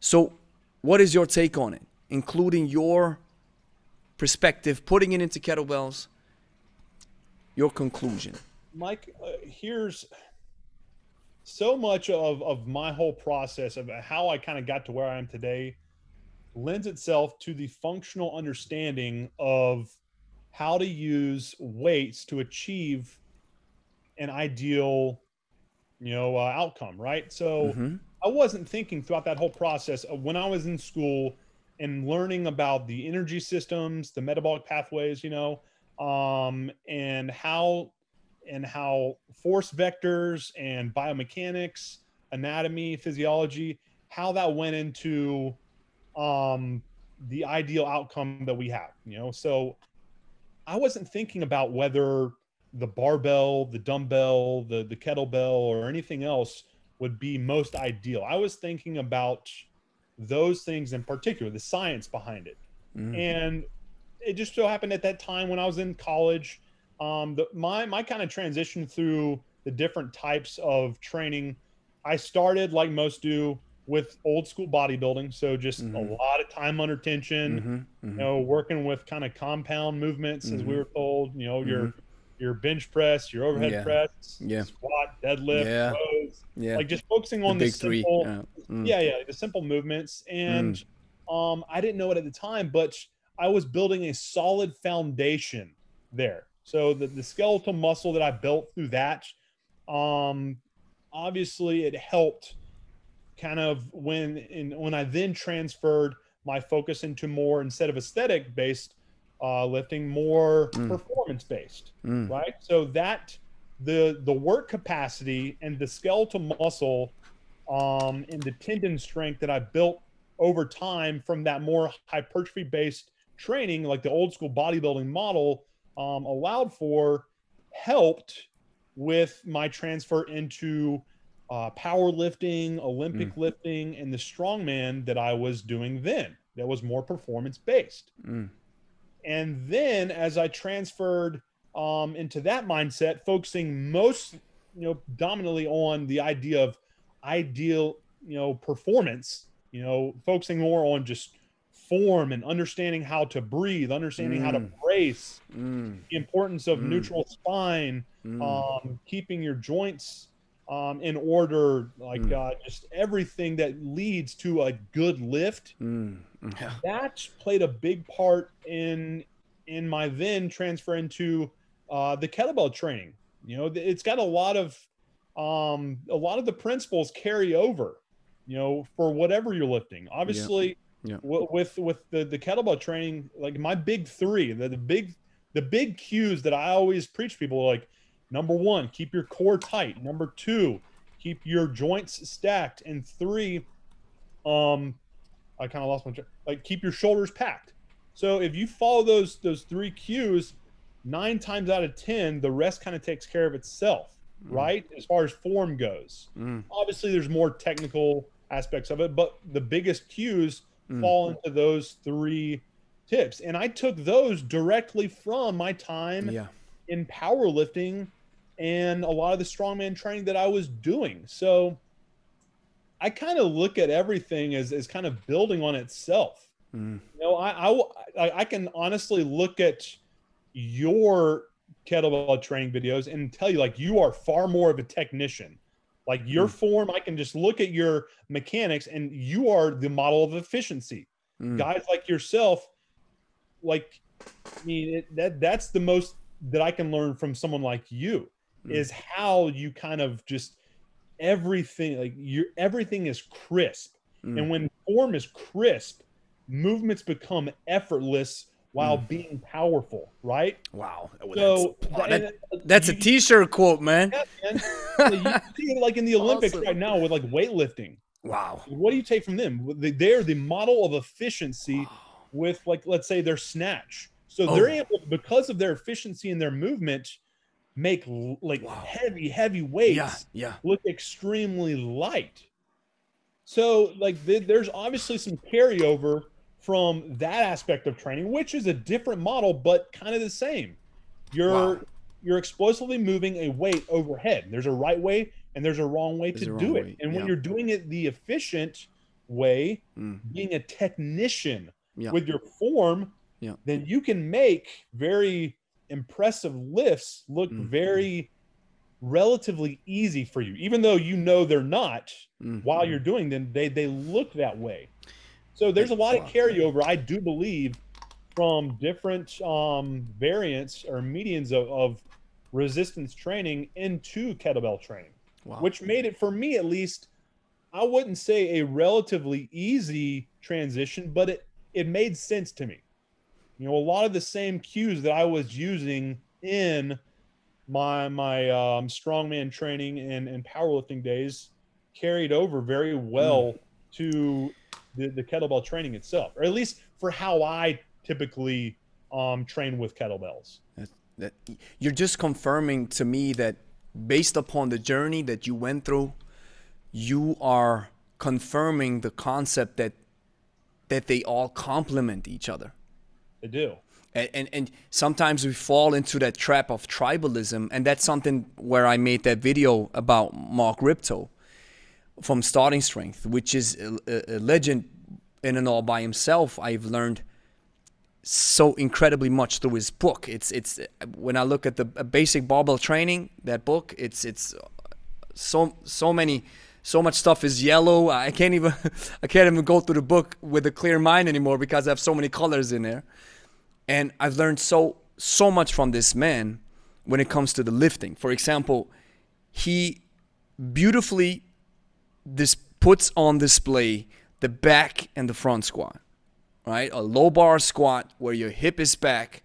So, what is your take on it, including your perspective, putting it into kettlebells? Your conclusion. Mike, uh, here's so much of, of my whole process of how I kind of got to where I am today lends itself to the functional understanding of how to use weights to achieve an ideal, you know, uh, outcome, right? So Mhm. I wasn't thinking throughout that whole process of when I was in school and learning about the energy systems, the metabolic pathways, you know, um, and how and how force vectors and biomechanics, anatomy, physiology, how that went into um, the ideal outcome that we have. You know, so I wasn't thinking about whether the barbell, the dumbbell, the the kettlebell, or anything else would be most ideal. I was thinking about those things in particular, the science behind it, Mm. and it just so happened at that time when I was in college, um, the, my my kind of transition through the different types of training. I started like most do with old school bodybuilding, so just a Mhm. lot of time under tension Mhm, you mhm. know, working with kind of compound movements as we Mhm. were told, you know, your your bench press, your overhead Yeah. press, Yeah. squat, deadlift, Yeah. rows, Yeah. like just focusing on the, three. simple, Yeah. Mm. yeah, yeah, the simple movements. And um, I didn't know it at the time, but I was building a solid foundation there. So the, the skeletal muscle that I built through that, um, obviously it helped kind of when in when I then transferred my focus into more instead of aesthetic based uh, lifting, more Mm. performance based Mm. right so that the the work capacity and the skeletal muscle um and the tendon strength that i built over time from that more hypertrophy based training like the old school bodybuilding model um, allowed for helped with my transfer into uh, powerlifting, Olympic lifting, and the strongman that I was doing then. That was more performance based. Mm. And then as I transferred um, into that mindset, focusing most, you know, dominantly on the idea of ideal, you know, performance, you know, focusing more on just form and understanding how to breathe, understanding how to Mm. brace, Mm. the importance of Mm. neutral spine, Mm. um, keeping your joints um, in order, like Mm. uh, just everything that leads to a good lift. Mm. Yeah. That played a big part in in my then transfer into uh, the kettlebell training. You know, it's got a lot of um, a lot of the principles carry over. You know, for whatever you're lifting. Obviously, Yeah. w- with with the the kettlebell training, like my big three, the, the big the big cues that I always preach people are like number one, keep your core tight. Number two, keep your joints stacked. And three, um, I kind of lost my. Like keep your shoulders packed. So if you follow those those three cues, nine times out of ten, the rest kind of takes care of itself, right? As far as form goes. Mm. Obviously, there's more technical aspects of it, but the biggest cues Mm. fall into those three tips. And I took those directly from my time Yeah. in powerlifting and a lot of the strongman training that I was doing. So I kind of look at everything as, as kind of building on itself. Mm. You know, I, I- I can honestly look at your kettlebell training videos and tell you like you are far more of a technician. Like your Mm. form, I can just look at your mechanics and you are the model of efficiency Mm. guys like yourself like i mean it, that that's the most that i can learn from someone like you Mm. is how you kind of just everything like you everything is crisp Mm. and when form is crisp movements become effortless while Mm. being powerful right Wow. Oh, so that's, oh, and- that- that's a you- T-shirt quote, man. yeah, man. So you see like in the olympics Awesome. right now with like weightlifting Wow. what do you take from them They- they're the model of efficiency with like let's say their snatch so they're Oh. able because of their efficiency and their movement make like Wow. heavy heavy weights Yeah. Yeah. look extremely light so like th- there's obviously some carryover from that aspect of training which is a different model but kind of the same you're Wow. you're explosively moving a weight overhead there's a right way and there's a wrong way There's to do it way, and when yeah. you're doing it the efficient way Mm. being a technician Yeah. with your form, Yeah. then you can make very impressive lifts look Mm. very relatively easy for you, even though you know they're not Mm. while you're doing them, they they look that way. So there's a lot of carryover, I do believe, from different um, variants or medians of, of resistance training into kettlebell training Wow. which made it for me at least i wouldn't say a relatively easy transition but it it made sense to me. You know a lot of the same cues that i was using in my my um, strongman training and, and powerlifting days carried over very well to the, the kettlebell training itself or at least for how i typically um, train with kettlebells. That you're just confirming to me that based upon the journey that you went through you are confirming the concept that that they all complement each other. They do. And, and and sometimes we fall into that trap of tribalism and that's something where i made that video about Mark Rippetoe from starting strength which is a, a- legend in and all by himself i've learned so incredibly much through his book. It's it's when i look at the basic barbell training that book it's it's so so many so much stuff is yellow. I can't even i can't even go through the book with a clear mind anymore because i have so many colors in there. And I've learned so so much from this man when it comes to the lifting. For example, he beautifully this puts on display the back and the front squat, right? A low bar squat where your hip is back,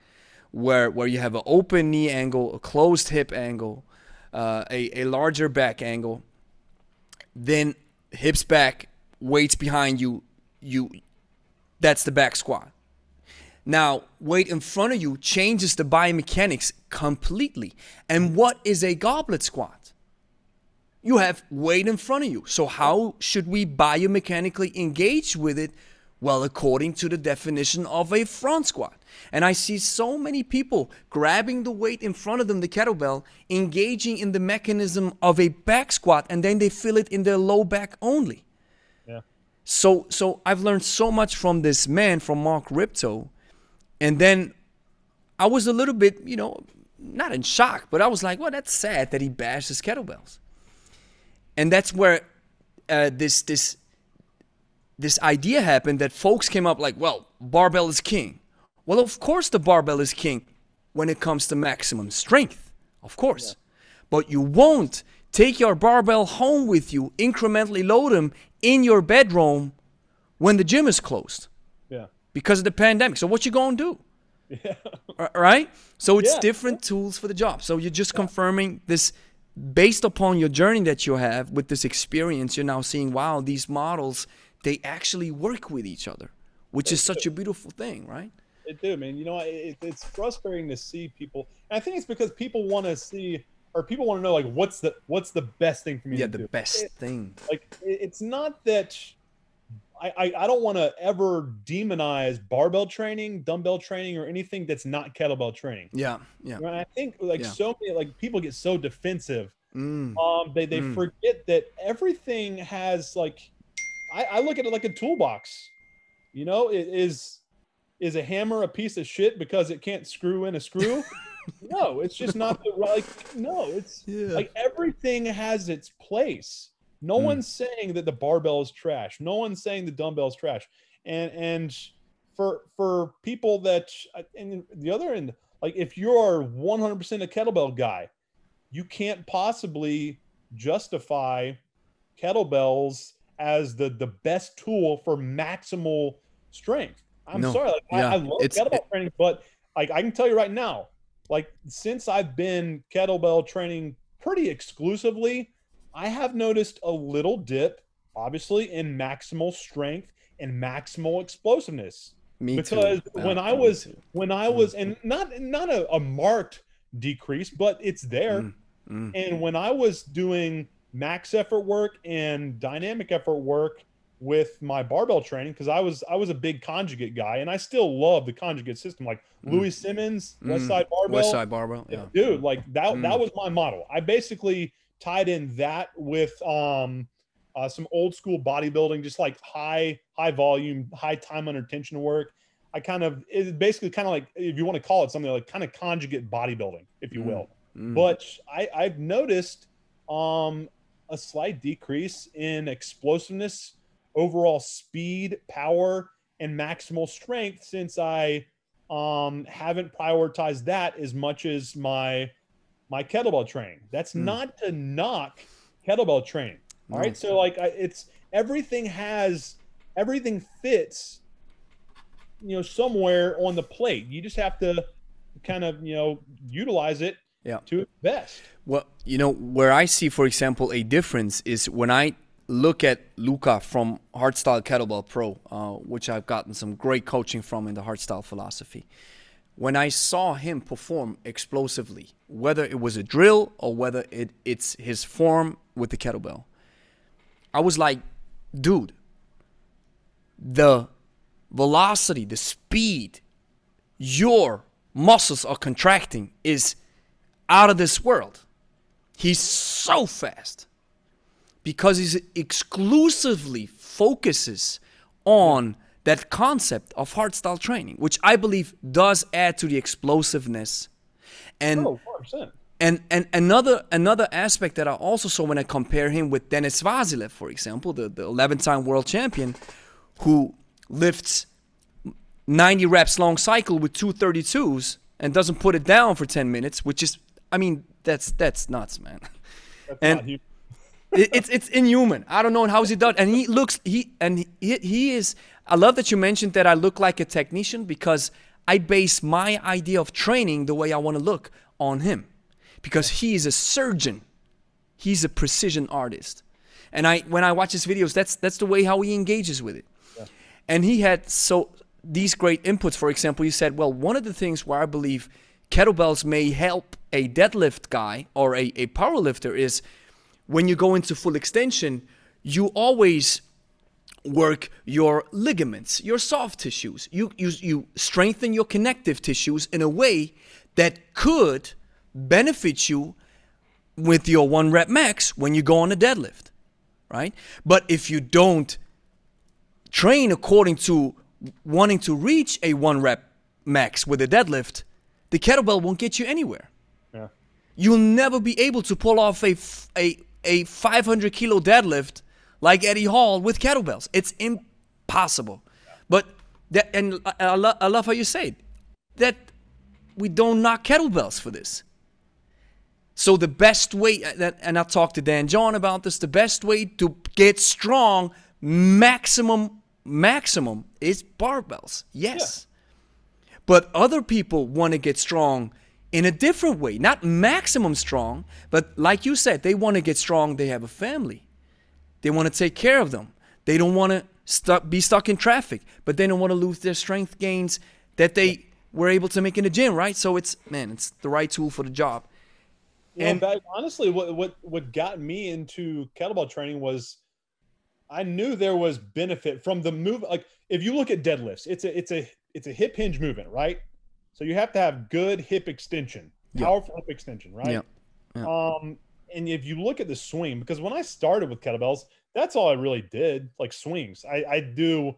where where you have an open knee angle, a closed hip angle, uh, a a larger back angle. Then hips back, weights behind you. You that's the back squat. Now, weight in front of you changes the biomechanics completely. And what is a goblet squat? You have weight in front of you. So how should we biomechanically engage with it? Well, according to the definition of a front squat. And I see so many people grabbing the weight in front of them, the kettlebell, engaging in the mechanism of a back squat, and then they feel it in their low back only. Yeah. So so I've learned so much from this man, from Mark Rippetoe. And then I was a little bit, you know, not in shock, but I was like, well, that's sad that he bashes kettlebells. And that's where uh, this this this idea happened that folks came up like, well, barbell is king. Well, of course the barbell is king when it comes to maximum strength, of course. But you won't take your barbell home with you, incrementally load them in your bedroom when the gym is closed Yeah. because of the pandemic. So what you gonna do? Yeah. Right? So it's Yeah. different tools for the job. So you're just confirming this based upon your journey that you have with this experience. You're now seeing, wow, these models they actually work with each other, which is such a beautiful thing, right? It do, man. You know, it, it's frustrating to see people. And I think it's because people want to see, or people want to know, like, what's the what's the best thing for me Yeah, the do. best It- thing. like, it- it's not that. I, I, I don't want to ever demonize barbell training, dumbbell training, or anything that's not kettlebell training. Yeah, yeah. And I think like Yeah. so many like people get so defensive Mm, um they they Mm. forget that everything has like I, I look at it like a toolbox you know it is is a hammer a piece of shit because it can't screw in a screw no it's just not the right like no it's yeah. like everything has its place no Mm. one's saying that the barbell is trash no one's saying the dumbbell is trash and and for for people that and the other end like if you're 100% a kettlebell guy you can't possibly justify kettlebells as the the best tool for maximal strength i'm No. sorry like, Yeah. I, I love It's- kettlebell training but like i can tell you right now like since I've been kettlebell training pretty exclusively, I have noticed a little dip, obviously, in maximal strength and maximal explosiveness. me because too. when I was too. when I was and not not a, a marked decrease, but it's there. Mm, mm. And when I was doing max effort work and dynamic effort work with my barbell training, because I was I was a big conjugate guy, and I still love the conjugate system, like Mm. Louie Simmons, West Mm. Side Barbell, West Side Barbell. Yeah. dude. Like that Mm. that was my model. I basically tied in that with um uh, some old school bodybuilding, just like high high volume, high time under tension work. I kind of it's basically kind of like if you want to call it something like kind of conjugate bodybuilding, if you Mm. will Mm. but I, I've noticed um, a slight decrease in explosiveness, overall speed, power, and maximal strength since I um, haven't prioritized that as much as my my kettlebell training. That's Hmm. not to knock kettlebell training. All right, so like I, it's everything has everything fits, you know, somewhere on the plate. You just have to kind of you know utilize it Yeah. to its best. Well, you know, where I see, for example, a difference is when I look at Luca from Hardstyle Kettlebell Pro, uh, which I've gotten some great coaching from in the Hardstyle philosophy. When I saw him perform explosively, whether it was a drill or whether it, it's his form with the kettlebell, I was like, dude, the velocity, the speed your muscles are contracting is out of this world. He's so fast because he exclusively focuses on that concept of hardstyle training, which I believe does add to the explosiveness. And Oh, 100%. and and another another aspect that I also saw when I compare him with Denis Vasilev, for example, the, the 11-time world champion, who lifts 90 reps long cycle with 232s and doesn't put it down for 10 minutes, which is I mean, that's that's nuts, man. That's And- not huge. It- it's it's inhuman. I don't know how he does, and he looks he and he, he is. I love that you mentioned that I look like a technician because I base my idea of training the way I want to look on him, because he is a surgeon. He's a precision artist, and I when I watch his videos, that's that's the way how he engages with it. And he had so these great inputs. For example, you said, well, one of the things where I believe kettlebells may help a deadlift guy or a, a power lifter is when you go into full extension, you always work your ligaments, your soft tissues. You, you, you strengthen your connective tissues in a way that could benefit you with your one rep max when you go on a deadlift, right? But if you don't train according to wanting to reach a one rep max with a deadlift, the kettlebell won't get you anywhere. Yeah. You'll never be able to pull off a, a, a 500 kilo deadlift like Eddie Hall with kettlebells. It's impossible. But that, and I, I, lo- I love how you say it, that we don't knock kettlebells for this. So the best way, uh, and I talked to Dan John about this, the best way to get strong, maximum, maximum is barbells. Yes. Yeah. But other people want to get strong in a different way, not maximum strong, but like you said, they want to get strong. They have a family. They want to take care of them. They don't want to stuck, be stuck in traffic, but they don't want to lose their strength gains that they were able to make in the gym, right? So it's man, it's the right tool for the job. and back, honestly, what what what got me into kettlebell training was I knew there was benefit from the move. Like if you look at deadlifts, it's a it's a it's a hip hinge movement, right? So you have to have good hip extension, powerful yep. hip extension, right? Yeah. Yep. Um, and if you look at the swing, because when I started with kettlebells, that's all I really did, like swings. I, I do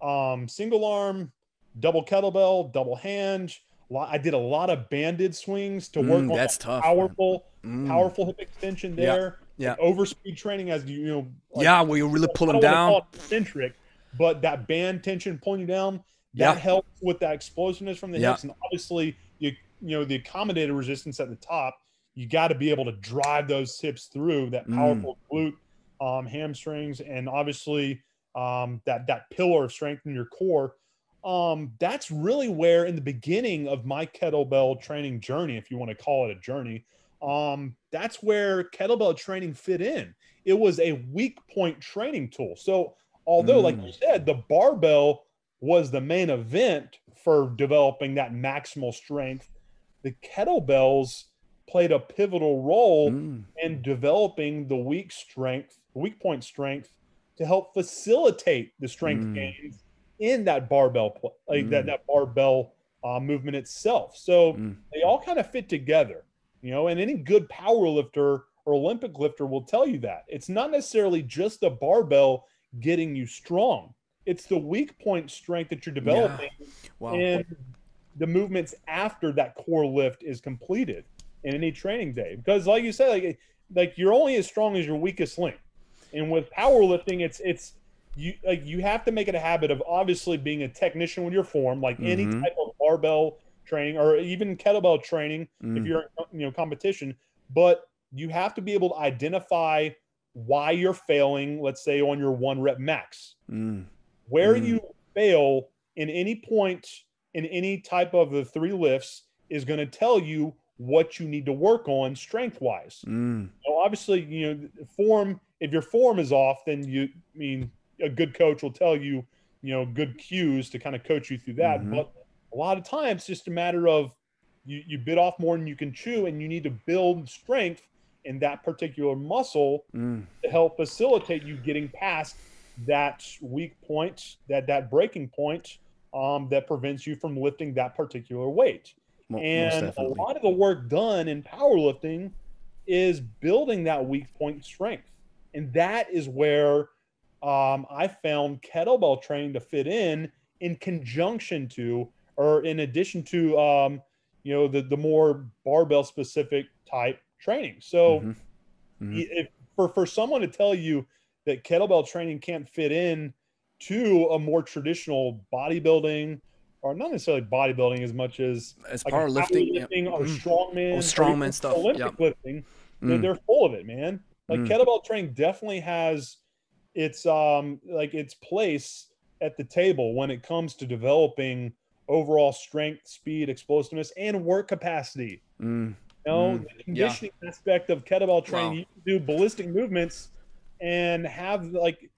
um, single arm, double kettlebell, double hinge. I did a lot of banded swings to work mm, on that's that tough, powerful, mm. powerful hip extension there. Yeah. Like overspeed training as you, you know. Like, yeah, where you really pull them down. Centric, but that band tension pulling you down that yeah. helps with that explosiveness from the yeah. hips, and obviously you you know the accommodated resistance at the top you got to be able to drive those hips through that Mm. powerful glute, um, hamstrings, and obviously um, that that pillar of strength in your core. Um, that's really where, in the beginning of my kettlebell training journey, if you want to call it a journey, um, that's where kettlebell training fit in. It was a weak point training tool. So, although, like Mm. you said, the barbell was the main event for developing that maximal strength, the kettlebells played a pivotal role Mm. in developing the weak strength, weak point strength to help facilitate the strength Mm. gains in that barbell, pl- like that, Mm. that barbell uh, movement itself. So Mm. they all kind of fit together, you know, and any good power lifter or Olympic lifter will tell you that it's not necessarily just the barbell getting you strong. It's the weak point strength that you're developing Wow. in the movements after that core lift is completed in any training day. Because like you said, like like you're only as strong as your weakest link. And with powerlifting, it's it's you like you have to make it a habit of obviously being a technician with your form, like any Mhm. type of barbell training or even kettlebell training if Mm. you're in you know competition. But you have to be able to identify why you're failing, let's say on your one rep max Mm. where Mm. you fail in any point in any type of the three lifts is going to tell you what you need to work on strength wise. Mm. So obviously, you know, form if your form is off, then you I mean a good coach will tell you, you know, good cues to kind of coach you through that. Mhm. But a lot of times it's just a matter of you, you bit off more than you can chew and you need to build strength in that particular muscle Mm. to help facilitate you getting past that weak point, that that breaking point um, that prevents you from lifting that particular weight. And a lot of the work done in powerlifting is building that weak point strength, and that is where um, I found kettlebell training to fit in in conjunction to, or in addition to, um, you know, the the more barbell specific type training. So Mhm. Mhm. if for for someone to tell you that kettlebell training can't fit in to a more traditional bodybuilding or not necessarily bodybuilding as much as As like powerlifting, yeah. powerlifting or strongman Or or strongman even stuff, olympic yeah. lifting they're, Mm. they're full of it man like Mm. kettlebell training definitely has its um like its place at the table when it comes to developing overall strength speed explosiveness and work capacity Mm. you know, Mm, the conditioning aspect of kettlebell training, Wow. you can do ballistic movements and have like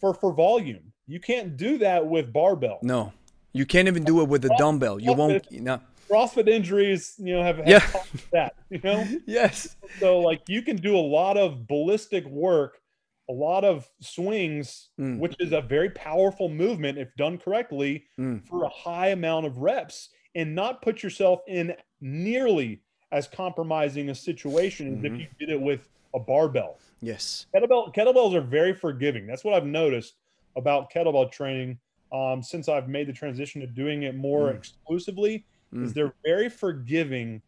for for volume. You can't do that with barbell. No, you can't even do it with a dumbbell. You won't. You know, CrossFit injuries, you know, have, have Yeah. that. You know? Yes. So like you can do a lot of ballistic work, a lot of swings, Mm. which is a very powerful movement if done correctly Mm. for a high amount of reps and not put yourself in nearly as compromising a situation as if Mhm. you did it with a barbell. Yes. Kettlebell kettlebells are very forgiving. That's what I've noticed about kettlebell training um, since I've made the transition to doing it more Mm. exclusively. Is Mm. they're very forgiving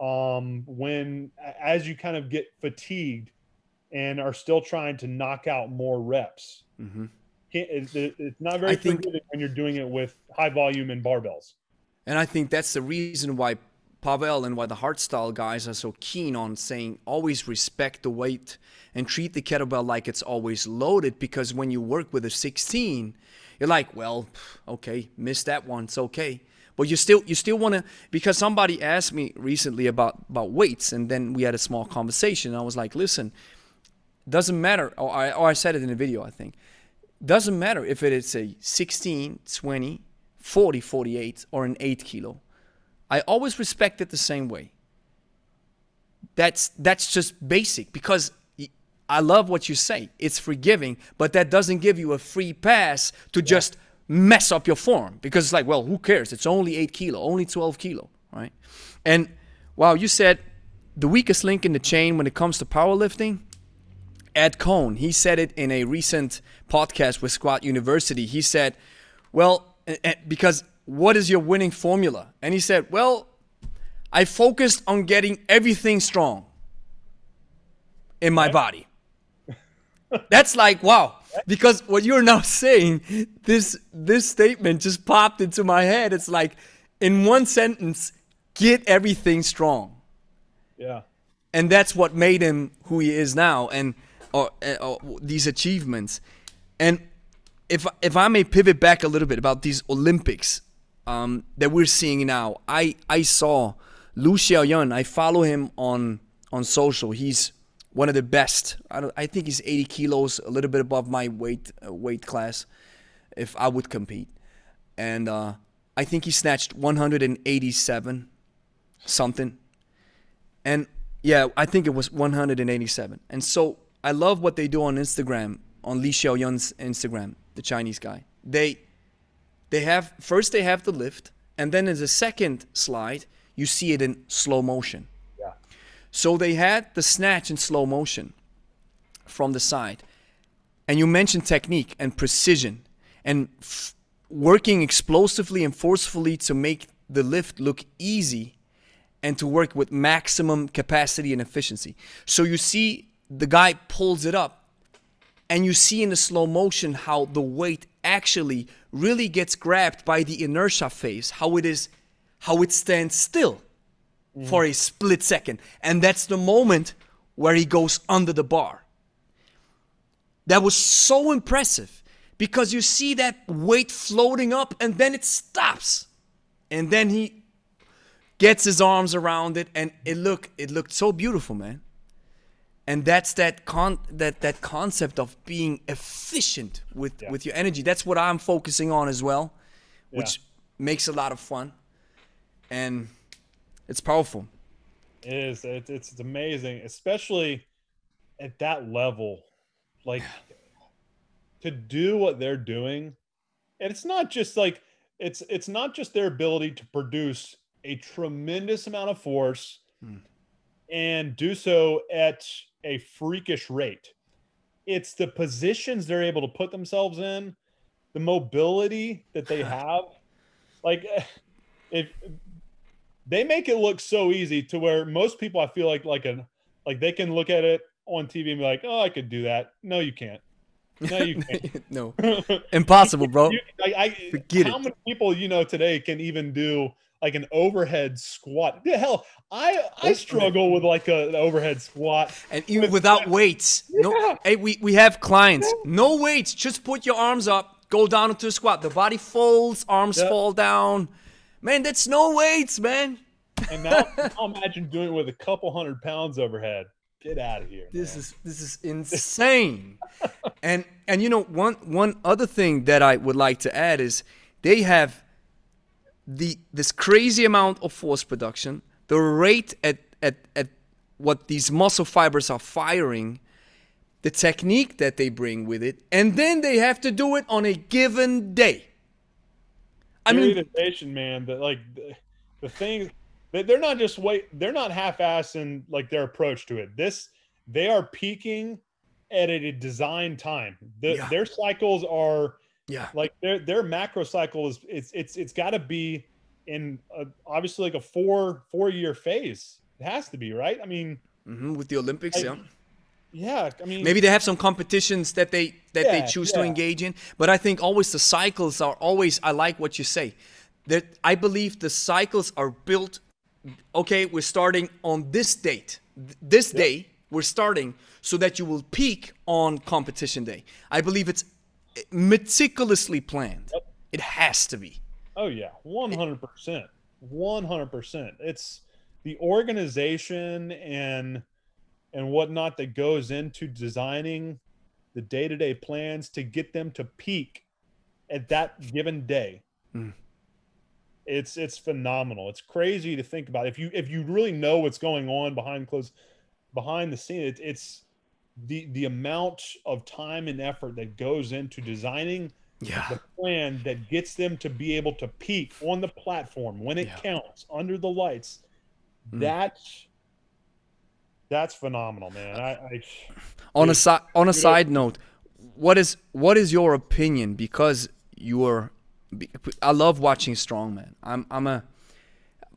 um, when as you kind of get fatigued and are still trying to knock out more reps. hmm Can't, it, it- it's not very I think- forgiving when you're doing it with high volume and barbells. And I think that's the reason why Pavel and why the hardstyle guys are so keen on saying always respect the weight and treat the kettlebell like it's always loaded because when you work with a 16, you're like, well, okay, missed that one, it's okay. But you still you still want to because somebody asked me recently about about weights and then we had a small conversation I was like, listen, doesn't matter or I, or I said it in a video I think. Doesn't matter if it is a 16 20 40 48 or an 8 kilo. I always respect it the same way. That's that's just basic because i love what you say it's forgiving but that doesn't give you a free pass to just mess up your form because it's like well who cares it's only 8 kilo only 12 kilo right and wow you said the weakest link in the chain when it comes to powerlifting Ed Coan, he said it in a recent podcast with Squat University. He said, Well, because what is your winning formula? And he said, Well, I focused on getting everything strong in my body. That's like, wow. Because what you're now saying, this this statement just popped into my head. It's like, in one sentence, get everything strong Yeah. and that's what made him who he is now and or, uh, or these achievements and if if I may pivot back a little bit about these Olympics um, that we're seeing now I I saw Lu Xiaojun I follow him on on social he's one of the best I, I think he's 80 kilos a little bit above my weight uh, weight class if I would compete and uh, I think he snatched 187 something and yeah, I think it was 187. And so I love what they do on Instagram, on Li Xiaojun's Instagram, the Chinese guy. They they have first they have the lift, and then in the second slide, you see it in slow motion. So they had the snatch in slow motion from the side. And you mentioned technique and precision and f- working explosively and forcefully to make the lift look easy and to work with maximum capacity and efficiency. So you see the guy pulls it up and you see in the slow motion how the weight actually really gets grabbed by the inertia phase, how it is how it stands still Mm. for a split second. And that's the moment where he goes under the bar. That was so impressive because you see that weight floating up and then it stops. And then he gets his arms around it and it look it looked so beautiful, man. And that's that con that that concept of being efficient with Yeah. with your energy. That's what I'm focusing on as well, which Yeah. makes a lot of fun. And it's powerful. It is. It's, it's it's amazing, especially at that level. Like to do what they're doing, and it's not just like it's it's not just their ability to produce a tremendous amount of force Hmm. and do so at a freakish rate. It's the positions they're able to put themselves in, the mobility that they have. Like if they make it look so easy to where most people I feel like like a like they can look at it on TV and be like, "Oh, I could do that." No, you can't. No, you can't. no, impossible, bro. You- I, I, Forget how it. many people you know today can even do like an overhead squat? Hell, I I struggle with like a, an overhead squat. And even without weights. No, Yeah. hey, we, we have clients. No weights. Just put your arms up, go down into a squat. The body folds, arms Yeah. fall down. Man, that's no weights, man. And now, now imagine doing it with a couple hundred pounds overhead. Get out of here. This man. is this is insane. and and you know one one other thing that I would like to add is they have the this crazy amount of force production, the rate at at at what these muscle fibers are firing, the technique that they bring with it, and then they have to do it on a given day. I mean, Periodization, man. That like the, the thing, they're not just wait. They're not half-assing like their approach to it. This they are peaking at a design time. The, yeah. Their cycles are yeah like their their macro cycle is it's it's it's got to be in a, obviously like a four four year phase. It has to be right. I mean, mm-hmm, with the Olympics, I, yeah. Yeah, I mean, maybe they have some competitions that they that yeah, they choose yeah. to engage in, but I think always the cycles are always. I like what you say. That I believe the cycles are built. Okay, we're starting on this date. This yep. day we're starting so that you will peak on competition day. I believe it's eh, meticulously planned. Yep. It has to be. Oh yeah, one hundred percent, one hundred percent. It's the organization and and whatnot that goes into designing the day-to-day plans to get them to peak at that given day. Mm. It's it's phenomenal. It's crazy to think about. If you if you really know what's going on behind closed behind the scene, it, it's the the amount of time and effort that goes into designing yeah. the plan that gets them to be able to peak on the platform when it yeah. counts under the lights. Mm. That's that's phenomenal, man. I, I on dude, a side on a side note, what is what is your opinion? Because you're, I love watching strongman. I'm I'm a,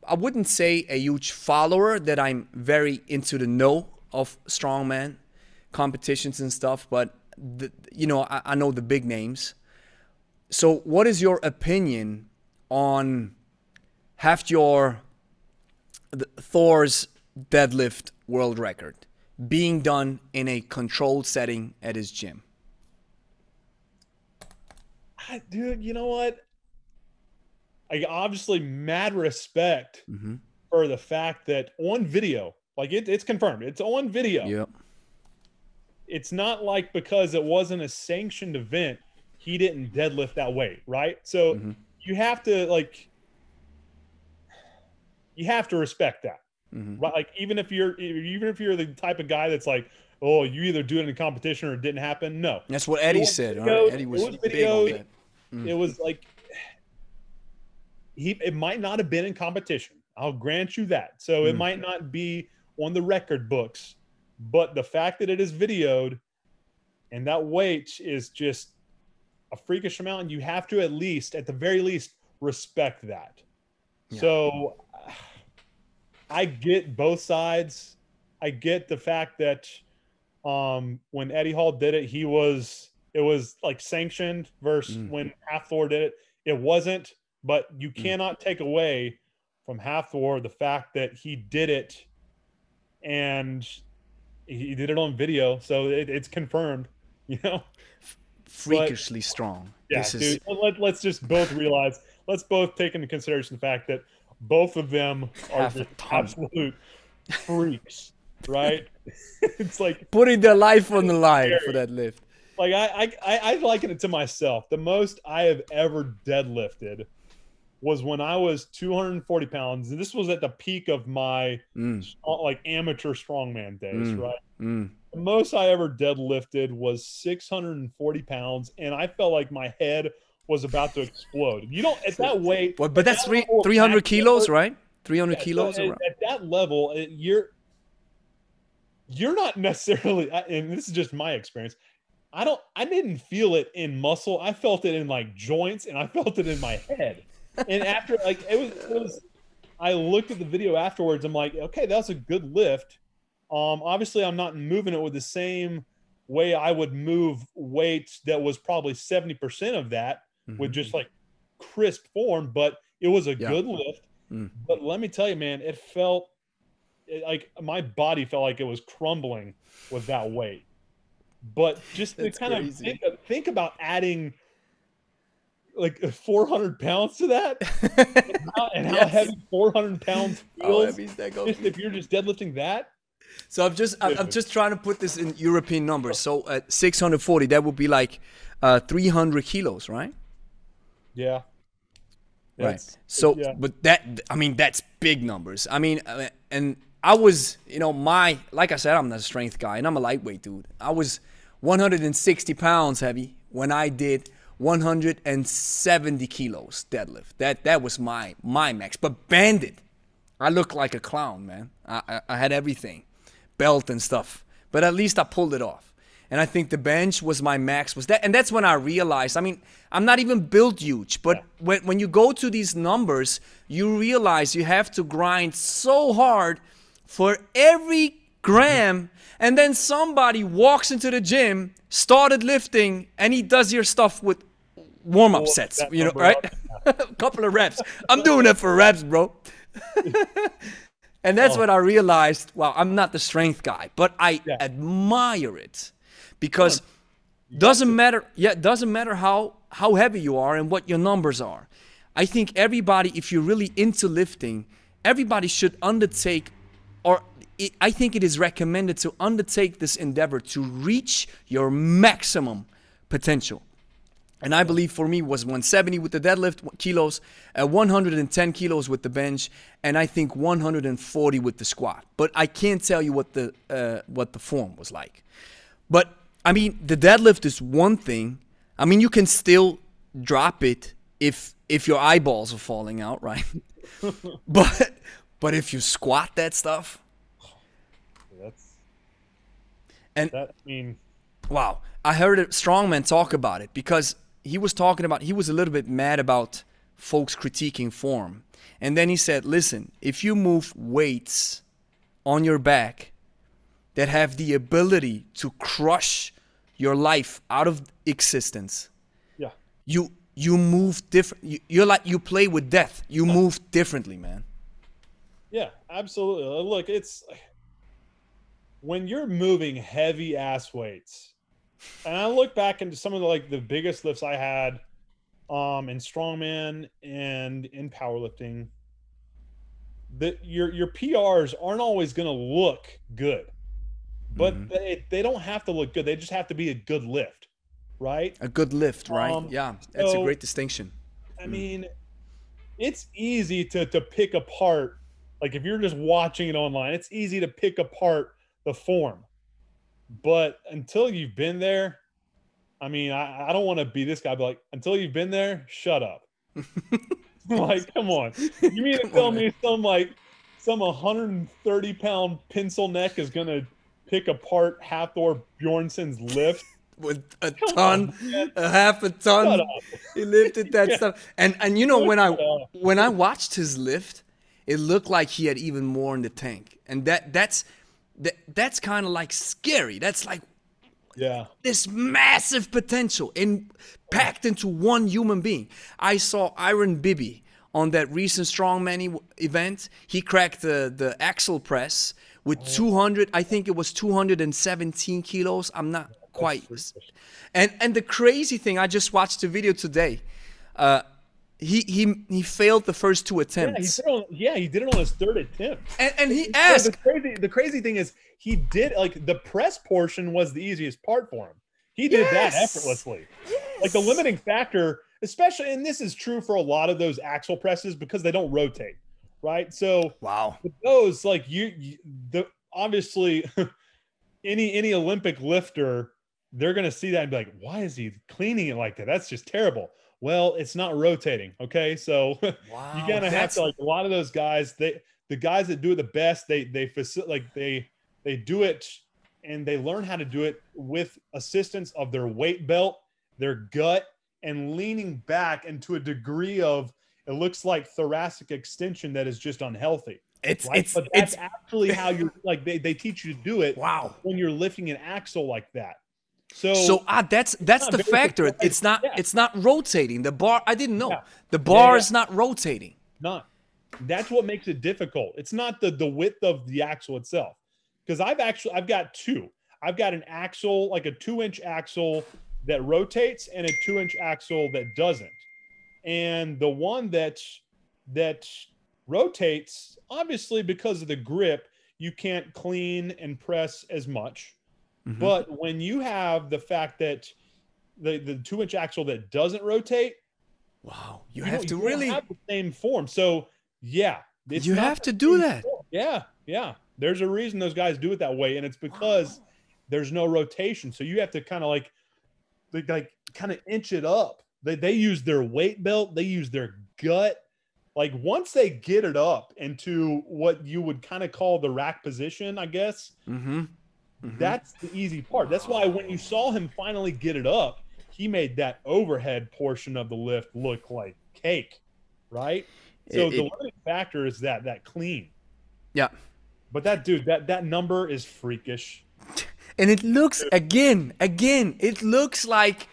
I wouldn't say a huge follower that I'm very into the know of strongman competitions and stuff, but the, you know I, I know the big names. So, what is your opinion on Hafthor Thor's deadlift world record being done in a controlled setting at his gym? Dude, you know what? I obviously mad respect mm-hmm. for the fact that on video, like it, it's confirmed, it's on video. Yep. It's not like because it wasn't a sanctioned event, he didn't deadlift that weight, right? So mm-hmm. you have to like, you have to respect that. Mm-hmm. Right? Like even if you're even if you're the type of guy that's like, oh, you either do it in a competition or it didn't happen. No, that's what Eddie said. Videos, right? Eddie was, was big on that. Mm. It was like he. It might not have been in competition. I'll grant you that. So it might not be on the record books, but the fact that it is videoed and that weight is just a freakish amount, And you have to at least, at the very least, respect that. Yeah. So I get both sides. I get the fact that um, when Eddie Hall did it, he was it was like sanctioned versus mm. when Hafthor did it, it wasn't. But you mm. cannot take away from Hafthor the fact that he did it and he did it on video, so it, it's confirmed. You know, freakishly but, strong. Yeah, this dude. Is... Let, let's just both realize. Let's both take into consideration the fact that both of them are just absolute freaks, right? it's like putting their life on the line for that lift. Like I, I, I liken it to myself. The most I have ever deadlifted was when I was 240 pounds, and this was at the peak of my mm. like amateur strongman days, mm. right? Mm. The most I ever deadlifted was 640 pounds, and I felt like my head was about to explode. You don't at that weight. Well, but that's three three hundred kilos, right? Three hundred yeah, kilos. So at, at, that level, you're you're not necessarily. And this is just my experience. I don't. I didn't feel it in muscle. I felt it in like joints, and I felt it in my head. and after like it was, it was. I looked at the video afterwards. I'm like, okay, that was a good lift. Um, obviously, I'm not moving it with the same way I would move weights that was probably 70% of that mm-hmm. with just like crisp form, but it was a yeah. good lift. Mm. But let me tell you, man, it felt it, like my body felt like it was crumbling with that weight. But just to kind of think, think about adding like 400 pounds to that and how, and yes. how heavy 400 pounds feels just if you're just deadlifting that so i'm just I'm, I'm, just trying to put this in european numbers so at 640 that would be like uh, 300 kilos right yeah. Right. so, yeah. but that I mean that's big numbers. I mean, uh, and I was, you know, my like I said, I'm not a strength guy, and I'm a lightweight dude. I was 160 pounds heavy when I did 170 kilos deadlift. That that was my my max. But banded, I looked like a clown, man. I, I, I had everything, belt and stuff. But at least I pulled it off. And I think the bench was my max. Was that? And that's when I realized. I mean, I'm not even built huge, but when when you go to these numbers, you realize you have to grind so hard for every gram and then somebody walks into the gym started lifting and he does your stuff with warm-up sets you know right a couple of reps i'm doing it for reps bro and that's Oh. when i realized well i'm not the strength guy but i Yeah. admire it because doesn't matter yeah it doesn't matter how how heavy you are and what your numbers are i think everybody if you're really into lifting everybody should undertake or it, i think it is recommended to undertake this endeavor to reach your maximum potential and I believe for me was 170 with the deadlift kilos, uh, 110 kilos with the bench, and I think 140 with the squat. But I can't tell you what the uh, what the form was like. But I mean, the deadlift is one thing. I mean, you can still drop it if if your eyeballs are falling out, right? but but if you squat that stuff, That's and that. I mean, Wow. I heard a strongman talk about it because he was talking about, he was a little bit mad about folks critiquing form. And then he said, listen, if you move weights on your back that have the ability to crush your life out of existence, yeah. you you move different. You, you're like you play with death. You move differently, man. Yeah, absolutely. Uh, Look, it's when you're moving heavy ass weights, and I look back into some of the like the biggest lifts I had um in strongman and in powerlifting. That your your PRs aren't always gonna look good. But Mhm. they, they don't have to look good. They just have to be a good lift, right? A good lift, right? Um, yeah, that's a great distinction. I mean, it's easy to to pick apart. Like if you're just watching it online, it's easy to pick apart the form. But until you've been there, I mean, I, I don't want to be this guy, but like until you've been there, shut up. like, come on. You mean to tell on, me some like some 130 pound pencil neck is gonna pick apart Hafthor Bjornsson's lift? with a Come ton, on, a half a ton. He lifted that Yeah. stuff, and and you know when I when I watched his lift, it looked like he had even more in the tank, and that that's that that's kind of like scary. That's like Yeah. this massive potential in packed into one human being. I saw Iron Biby on that recent strongman event. He cracked the the axle press with 200. I think it was 217 kilos. I'm not quite. And and the crazy thing, I just watched the video today. Uh, he he he failed the first two Yeah, he attempts, did it on, yeah, he did it on his third attempt. and and he So asked, the crazy, the crazy thing is he did like the press portion was the easiest part for him. He did that effortlessly. Yes. effortlessly. Like the limiting factor, especially, and this is true for a lot of those axle presses because they don't rotate, right? So "Wow, those, like you, you the obviously any any Olympic lifter, they're gonna see that and be like, why is he cleaning it like that? That's just terrible. Well, it's not rotating. Okay, so wow." you gotta have to like a lot of those guys they the guys that do it the best they they facil- like they they do it and they learn how to do it with assistance of their weight belt their gut and leaning back into a degree of it looks like thoracic extension that is just unhealthy It's right it's but that's it's actually how you're like they, they teach you to do it wow. when you're lifting an axle like that so So ah, that's that's the factor. surprising. It's not Yeah. it's not rotating. The bar I didn't know. Yeah. The bar yeah. is not rotating. not that's what makes it difficult it's not the the width of the axle itself because i've actually i've got two i've got an axle like a two inch axle that rotates and a two inch axle that doesn't and the one that that rotates obviously because of the grip you can't clean and press as much Mhm. but when you have the fact that the the two inch axle that doesn't rotate Wow, you, you have to you really have the same form. So yeah, it's You have to do that. form. Yeah, yeah. There's a reason those guys do it that way, and it's because Wow. there's no rotation. So you have to kind of like, like kind of inch it up. They they use their weight belt, they use their gut. Like once they get it up into what you would kind of call the rack position, I guess Mm-hmm. that's the easy part. That's why when you saw him finally get it up, he made that overhead portion of the lift look like cake, right? So It- the it- limiting factor is that that clean. Yeah. But that dude, that that number is freakish. And it looks again, again, it looks like,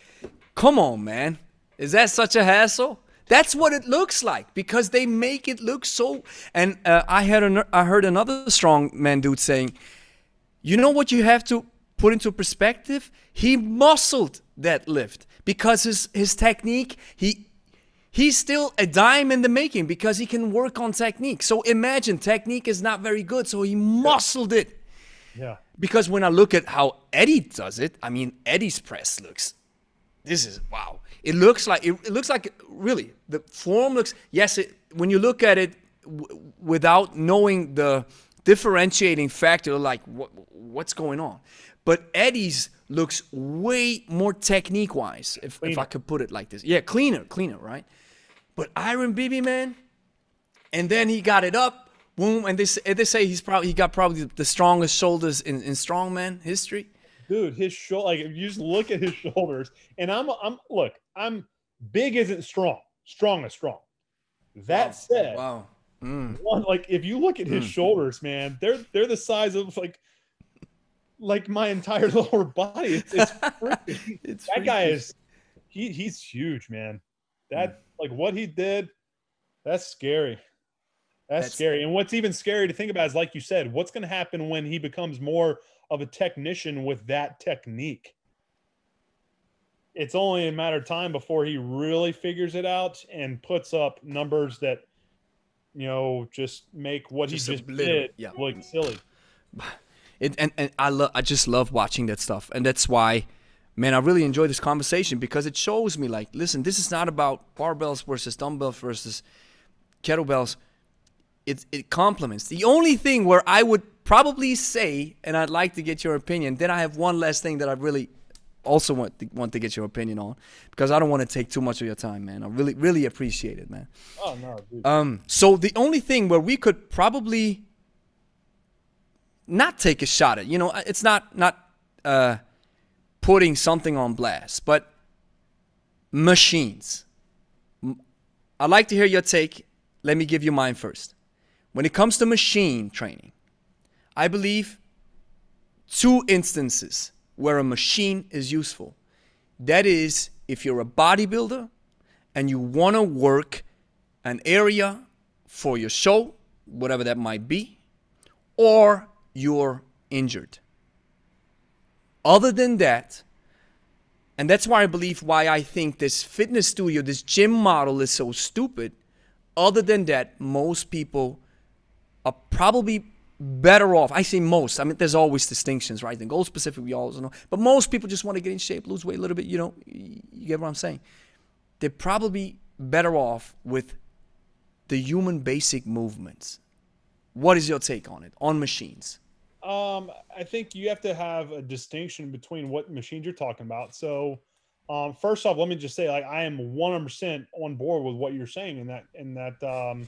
come on, man. Is that such a hassle? That's what it looks like because they make it look so. And uh, I had an, I heard another strong man dude saying, you know what you have to put into perspective? He muscled that lift because his his technique he he's still a dime in the making because he can work on technique. So imagine technique is not very good, so he muscled it Yeah. because when I look at how Eddie does it, I mean Eddie's press looks. This is wow. It looks like it, it looks like really the form looks. Yes, it, when you look at it w- without knowing the differentiating factor, like what what's going on. But Eddie's looks way more technique wise, if, if I could put it like this. Yeah, cleaner, cleaner, right? But Iron Biby, man, and then he got it up, boom, and they say, they say he's probably he got probably the strongest shoulders in, in strongman history. Dude, his shoulder like if you just look at his shoulders, and I'm I'm look, I'm big isn't strong. Strong is strong. That said, Wow. Mm. one like if you look at his shoulders, man, they're they're the size of like like my entire lower body. It's, it's It's that guy is he he's huge, man. That like what he did, that's scary. That's, That's- scary. And what's even scary to think about is like you said, what's going to happen when he becomes more of a technician with that technique? It's only a matter of time before he really figures it out and puts up numbers that you know just make what Just he just obliterate- did yeah. look silly. It, and and I love I just love watching that stuff, and that's why, man, I really enjoy this conversation because it shows me like, listen, this is not about barbells versus dumbbells versus kettlebells. It it complements. The only thing where I would probably say, and I'd like to get your opinion. Then I have one last thing that I really also want to, want to get your opinion on because I don't want to take too much of your time, man. I really really appreciate it, man. Oh no, dude. Um, so the only thing where we could probably not take a shot at, you know, it's not not uh, putting something on blast, but machines. I'd like to hear your take. Let me give you mine first. When it comes to machine training, I believe two instances where a machine is useful. That is, if you're a bodybuilder and you want to work an area for your show, whatever that might be, or you're injured. Other than that, and that's why I believe why I think this fitness studio, this gym model is so stupid. Other than that, most people are probably better off. I say most. I mean, there's always distinctions, right? And goal specific, we always know. But most people just want to get in shape, lose weight a little bit. You know, you get what I'm saying? They're probably better off with the human basic movements. What is your take on it on machines? Um, I think you have to have a distinction between what machines you're talking about. So, um, first off, let me just say, like, I am 100% on board with what you're saying in that, in that, um,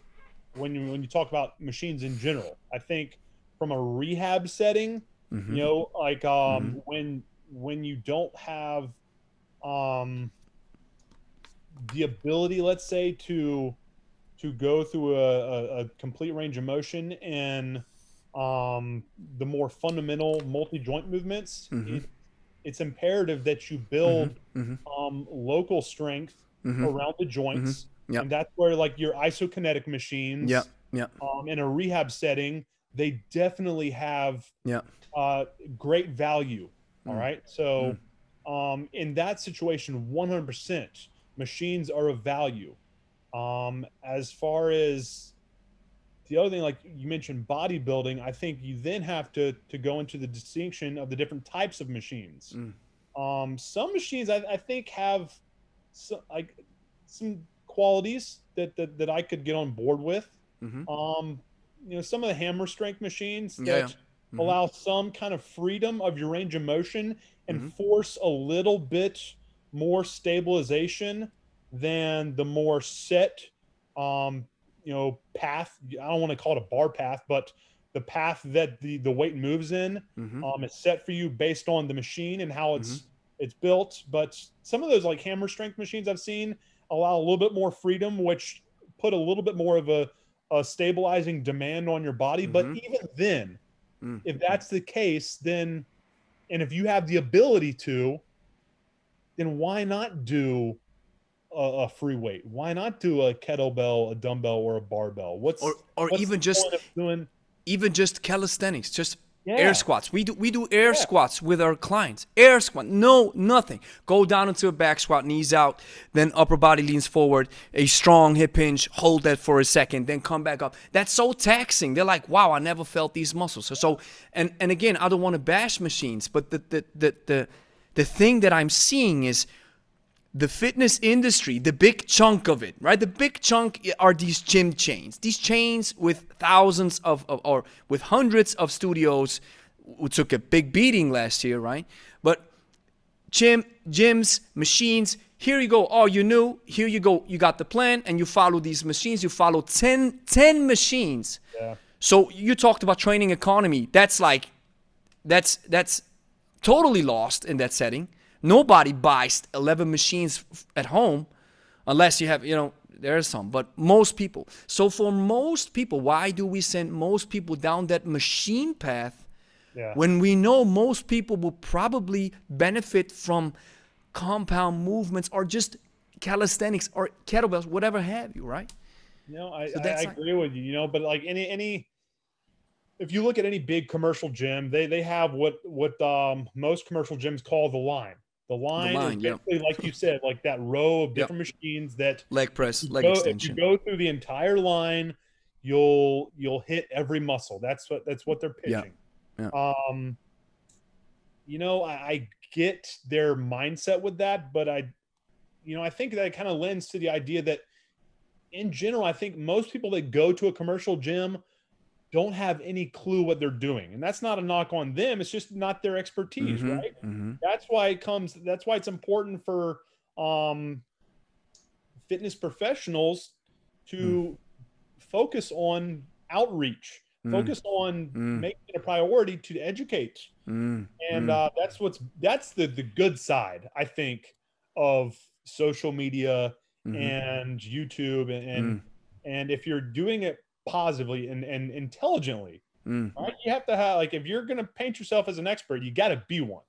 when you when you talk about machines in general, I think from a rehab setting, Mhm. you know, like um, when when you don't have um, the ability, let's say, to to go through a, a, a complete range of motion in um, the more fundamental multi-joint movements, Mhm. it, it's imperative that you build Mhm. um, local strength Mhm. around the joints. Yep. And that's where like your isokinetic machines Yeah, yeah, um, in a rehab setting, they definitely have yeah. uh, great value. All Mm. right. So, um, in that situation, 100% machines are of value. Um, as far as the other thing, like you mentioned bodybuilding, I think you then have to, to go into the distinction of the different types of machines. Mm. Um, some machines I, I think have so, like some qualities that, that, that I could get on board with. Mhm. Um, you know some of the hammer strength machines that Yeah. Mhm. allow some kind of freedom of your range of motion and Mhm. force a little bit more stabilization than the more set um you know path i don't want to call it a bar path but the path that the the weight moves in Mhm. um is set for you based on the machine and how it's Mm-hmm. it's built but some of those like hammer strength machines i've seen allow a little bit more freedom which put a little bit more of a, a stabilizing demand on your body but Mhm. even then Mm. if that's the case then and if you have the ability to then why not do a, a free weight why not do a kettlebell a dumbbell or a barbell what's Or or what's even just doing even just calisthenics, just Yeah. air squats. We do we do air Yeah. squats with our clients. Air squat, no nothing. Go down into a back squat, knees out, then upper body leans forward, a strong hip hinge, hold that for a second, then come back up. That's so taxing. They're like, wow, I never felt these muscles. So, so and and again, I don't want to bash machines, but the the the the, the thing that I'm seeing is the fitness industry, the big chunk of it, right? The big chunk are these gym chains. These chains with thousands of, of or with hundreds of studios who took a big beating last year, right? But gym, gyms, machines, here you go. Oh, you knew, here you go. You got the plan and you follow these machines. You follow 10, 10 machines. yeah So you talked about training economy. That's like that's that's totally lost in that setting. Nobody buys 11 machines at home unless you have, you know, there's some, but most people. So for most people, why do we send most people down that machine path yeah when we know most people will probably benefit from compound movements or just calisthenics or kettlebells, whatever have you, right? No, I, So I, I like- agree with you. You know, but like any any, if you look at any big commercial gym, they they have what what um most commercial gyms call the line. The line, line, is yeah. like you said, like that row of different machines that Leg press, leg go, if you go through the entire line, you'll you'll hit every muscle. That's what that's what they're Yeah. pitching. Yeah. Um, you know, I, I get their mindset with that, but I, you know, I think that kind of lends to the idea that, in general, I think most people that go to a commercial gym don't have any clue what they're doing, and that's not a knock on them. It's just not their expertise, Mhm, right? mhm. that's why it comes that's why it's important for um fitness professionals to focus on outreach Mm. focus on Mm. making it a priority to educate Mm, and mm. uh that's what's that's the the good side i think of social media Mhm. and youtube and and, Mm. and if you're doing it positively and and intelligently Mm. right you have to have like if you're going to paint yourself as an expert you got to be one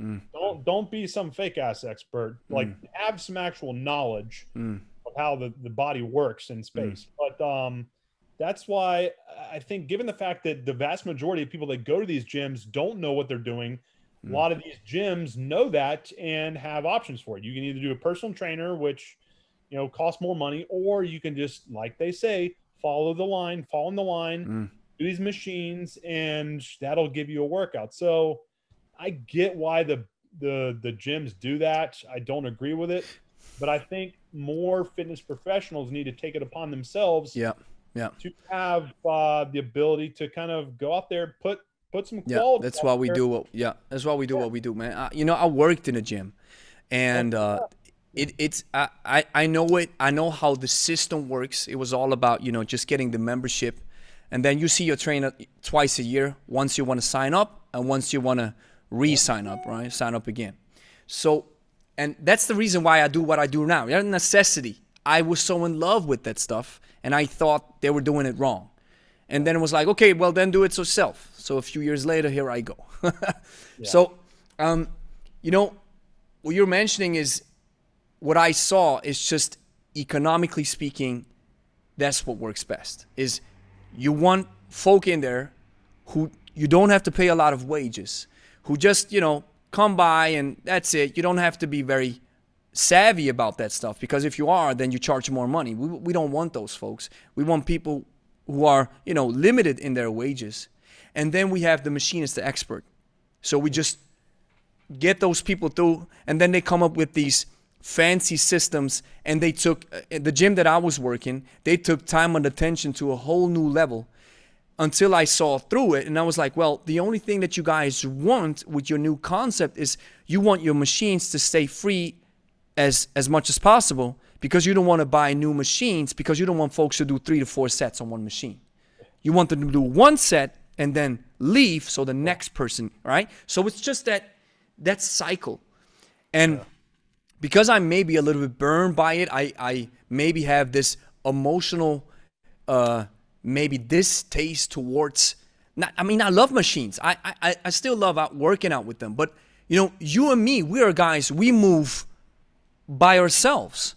Mm. don't don't be some fake ass expert like Mm. have some actual knowledge Mm. of how the, the body works in space but um that's why i think given the fact that the vast majority of people that go to these gyms don't know what they're doing a Mm. lot of these gyms know that and have options for it you can either do a personal trainer which you know costs more money or you can just like they say follow the line follow in the line Mm. do these machines and that'll give you a workout so i get why the the the gyms do that i don't agree with it but i think more fitness professionals need to take it upon themselves Yeah. Yeah. to have uh, the ability to kind of go out there put put some Yeah, quality that's why we there. do what. Yeah, that's why we do what we do, man. I, you know, I worked in a gym, and uh, it, it's I, I know it. I know how the system works. It was all about you know just getting the membership, and then you see your trainer twice a year. Once you want to sign up, and once you want to re-sign up, right? Sign up again. So, and that's the reason why I do what I do now. It's a necessity. I was so in love with that stuff, and I thought they were doing it wrong. And then it was like, okay, well then do it yourself. So a few years later, here I go. So, um, you know, what you're mentioning is what I saw is just economically speaking, that's what works best. Is you want folk in there who you don't have to pay a lot of wages, who just you know come by and that's it. You don't have to be very savvy about that stuff because if you are, then you charge more money. We, we don't want those folks. We want people who are you know limited in their wages, and then we have the machinist, the expert. So we just get those people through, and then they come up with these fancy systems. And they took uh, the gym that I was working, they took time and attention to a whole new level. until I saw through it. And I was like, well, the only thing that you guys want with your new concept is you want your machines to stay free as, as much as possible because you don't want to buy new machines because you don't want folks to do three to four sets on one machine. You want them to do one set and then leave so the next person, right? So it's just that that cycle. And yeah. Because I'm maybe a little bit burned by it, I, I maybe have this emotional uh, maybe distaste towards not I mean I love machines. I I, I still love out working out with them. But you know, you and me, we are guys, we move by ourselves.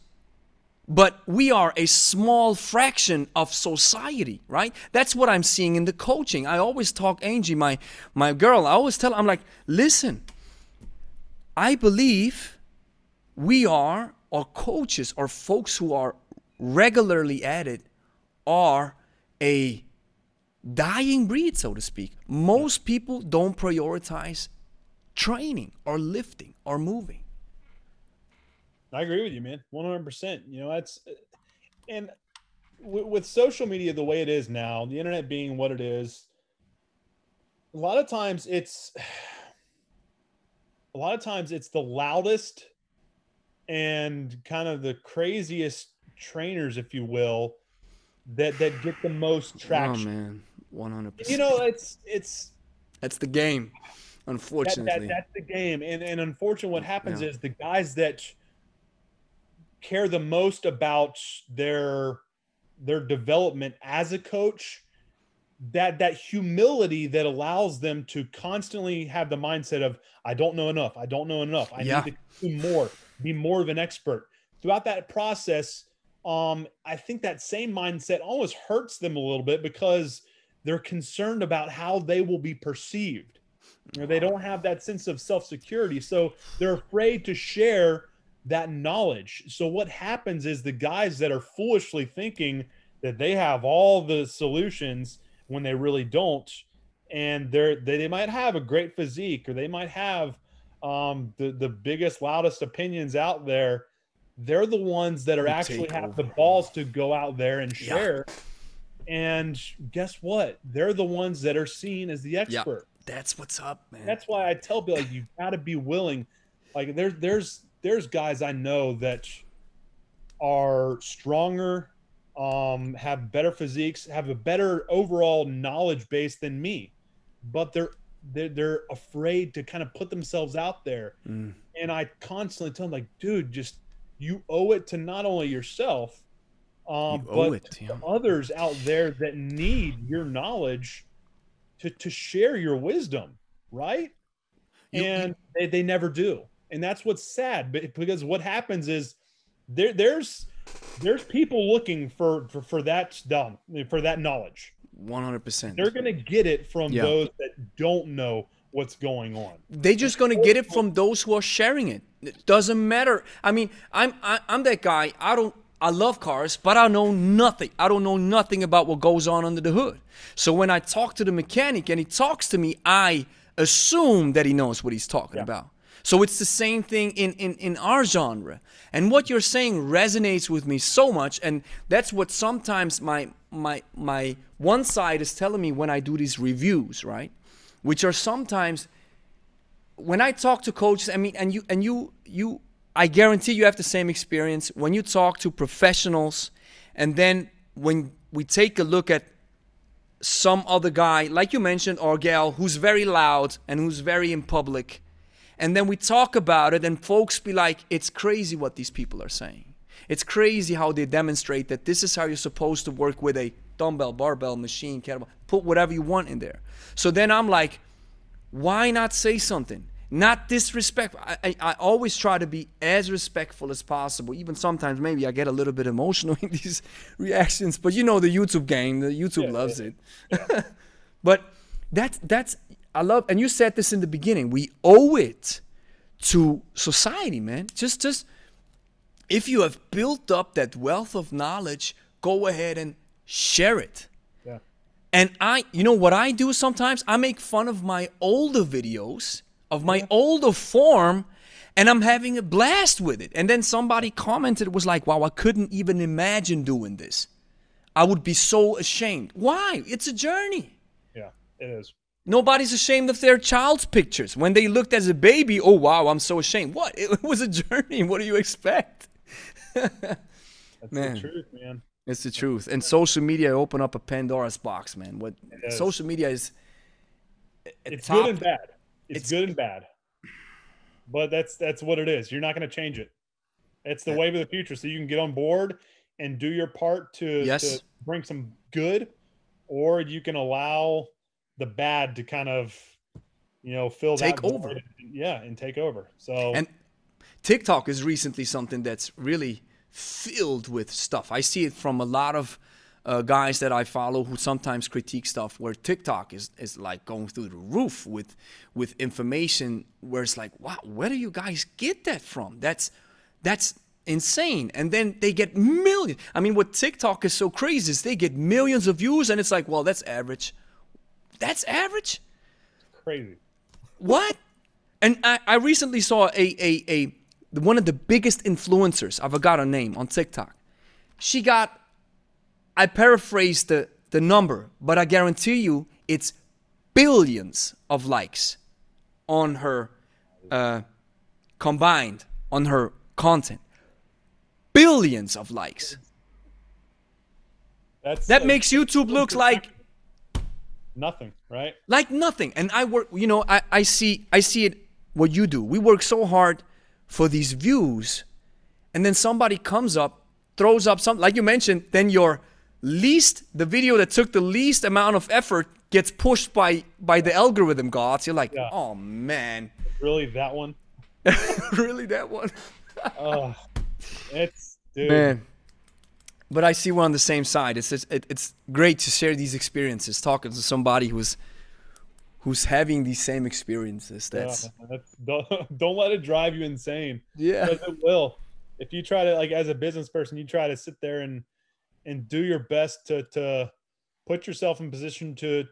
But we are a small fraction of society, right? That's what I'm seeing in the coaching. I always talk Angie, my my girl, I always tell I'm like, listen, I believe we are, or coaches, or folks who are regularly at it, are a dying breed, so to speak. Most people don't prioritize training or lifting or moving. I agree with you, man. 100%. You know, that's, uh, and with, with social media the way it is now, the internet being what it is, a lot of times it's, a lot of times it's the loudest and kind of the craziest trainers, if you will, that that get the most oh, traction. Oh man, one hundred percent. You know, it's it's that's the game. Unfortunately, that, that, that's the game. And and unfortunately, what happens yeah. is the guys that care the most about their their development as a coach that that humility that allows them to constantly have the mindset of i don't know enough i don't know enough i yeah. need to do more be more of an expert throughout that process um, I think that same mindset almost hurts them a little bit because they're concerned about how they will be perceived. You know, they don't have that sense of self security. So they're afraid to share that knowledge. So what happens is the guys that are foolishly thinking that they have all the solutions when they really don't, and they're they, they might have a great physique or they might have um, the the biggest, loudest opinions out there they're the ones that are actually have the balls to go out there and share. Yeah. And guess what? They're the ones that are seen as the expert. Yeah. That's what's up, man. That's why I tell Bill, like, you got to be willing. Like there's there's there's guys I know that are stronger, um, have better physiques, have a better overall knowledge base than me, but they're they're, they're afraid to kind of put themselves out there. Mm. And I constantly tell them, like, dude, just you owe it to not only yourself, um, you but it, yeah. others out there that need your knowledge to, to share your wisdom, right? You, and they, they never do. And that's what's sad because what happens is there there's there's people looking for for, for that done for that knowledge. 100%. They're going to get it from yeah. those that don't know what's going on. They're just going to get it from those who are sharing it. It doesn't matter. I mean, I'm I, am i am that guy. I don't. I love cars, but I know nothing. I don't know nothing about what goes on under the hood. So when I talk to the mechanic and he talks to me, I assume that he knows what he's talking yeah. about. So it's the same thing in, in, in our genre. And what you're saying resonates with me so much. And that's what sometimes my my my one side is telling me when I do these reviews, right? Which are sometimes when I talk to coaches, I mean, and you and you you, I guarantee you have the same experience when you talk to professionals, and then when we take a look at some other guy, like you mentioned, or gal, who's very loud and who's very in public, and then we talk about it, and folks be like, "It's crazy what these people are saying. It's crazy how they demonstrate that this is how you're supposed to work with a dumbbell, barbell, machine, kettlebell. Put whatever you want in there." So then I'm like, why not say something? not disrespectful. I, I, I, always try to be as respectful as possible. Even sometimes maybe I get a little bit emotional in these reactions, but you know the YouTube game, the YouTube yeah, loves yeah. it. Yeah. but that's that's I love, and you said this in the beginning. We owe it to society, man. Just just if you have built up that wealth of knowledge, go ahead and share it. Yeah. And I, you know what I do sometimes? I make fun of my older videos of my older form and I'm having a blast with it. And then somebody commented, was like, wow, I couldn't even imagine doing this. I would be so ashamed. Why? It's a journey. Yeah, it is. Nobody's ashamed of their child's pictures. When they looked as a baby, oh wow, I'm so ashamed. What? It was a journey. What do you expect? That's Man. the truth, man. It's the truth. And social media open up a Pandora's box, man. What social media is It's top- good and bad. It's, It's- good and bad. But that's that's what it is. You're not going to change it. It's the wave of the future. So you can get on board and do your part to, Yes. to bring some good, or you can allow the bad to kind of, you know, fill Take void over. yeah, and take over. So And TikTok is recently something that's really filled with stuff. I see it from a lot of uh, guys that I follow who sometimes critique stuff where TikTok is, is like going through the roof with with information where it's like, wow, where do you guys get that from? That's that's insane. And then they get millions. I mean, what TikTok is so crazy is they get millions of views, and it's like, well, that's average. That's average. crazy. What? And I, I recently saw a, a, a one of the biggest influencers, I forgot her name, on TikTok. She got, I paraphrased the, the number, but I guarantee you it's billions of likes on her, uh, combined on her content. Billions of likes. That's That uh, makes YouTube look like nothing, right? like nothing and i work you know i, I see i see it what you do. We work so hard for these views and then somebody comes up throws up something like you mentioned then your least the video that took the least amount of effort gets pushed by by the algorithm gods. You're like Yeah. oh man. Really, that one. really that one? Oh, it's dude. man. But i see we're on the same side. It's just, it, it's great to share these experiences talking to somebody who's who's having these same experiences that's Yeah, that's, don't, don't let it drive you insane. yeah Because it will. If you try to like as a business person, you try to sit there and and do your best to to put yourself in position to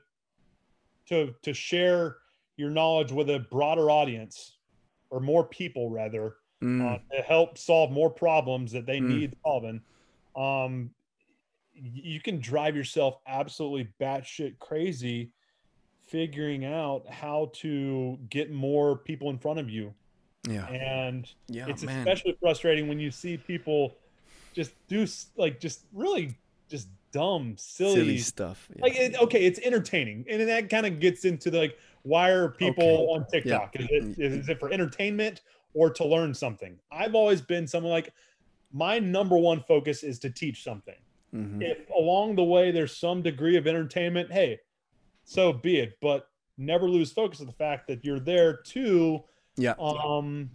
to to share your knowledge with a broader audience or more people rather Mm. uh, to help solve more problems that they Mm. need solving. Um, you can drive yourself absolutely batshit crazy figuring out how to get more people in front of you. yeah And yeah it's man especially frustrating when you see people just do like just really just dumb, silly, silly stuff. Yeah. like it, okay, it's entertaining, and that kind of gets into the, like why are people Okay. on TikTok? Is, it, is it for entertainment or to learn something? I've always been someone like my number one focus is to teach something. Mhm. If along the way there's some degree of entertainment, hey, so be it. But never lose focus of the fact that you're there to Yeah. um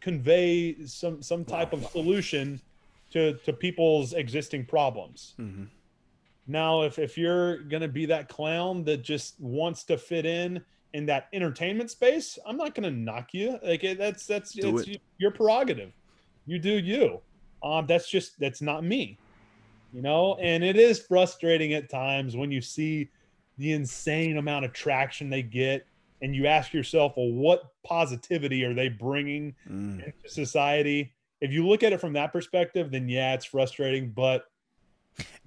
convey some some type of solution to to people's existing problems. Mhm. Now, if if you're gonna be that clown that just wants to fit in in that entertainment space, I'm not gonna knock you. Like it- that's that's Do it's it. your prerogative. You do you. Um, that's just that's not me. You know, and it is frustrating at times when you see the insane amount of traction they get, and you ask yourself, well, what positivity are they bringing Mm. into society? If you look at it from that perspective, then yeah, it's frustrating, but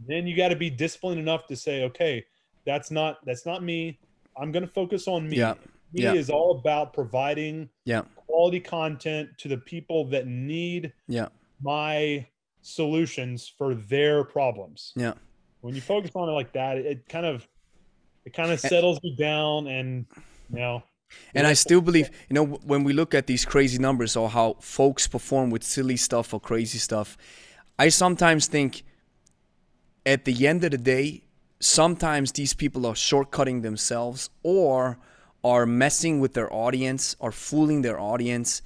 then you got to be disciplined enough to say, okay, that's not that's not me. I'm going to focus on me. Yeah. Me Yeah. is all about providing Yeah. quality content to the people that need Yeah. my solutions for their problems. Yeah. When you focus on it like that, it, it kind of it kind of settles you down and you know And I still believe, you know, when we look at these crazy numbers or how folks perform with silly stuff or crazy stuff, I sometimes think at the end of the day, sometimes these people are shortcutting themselves or are messing with their audience or fooling their audience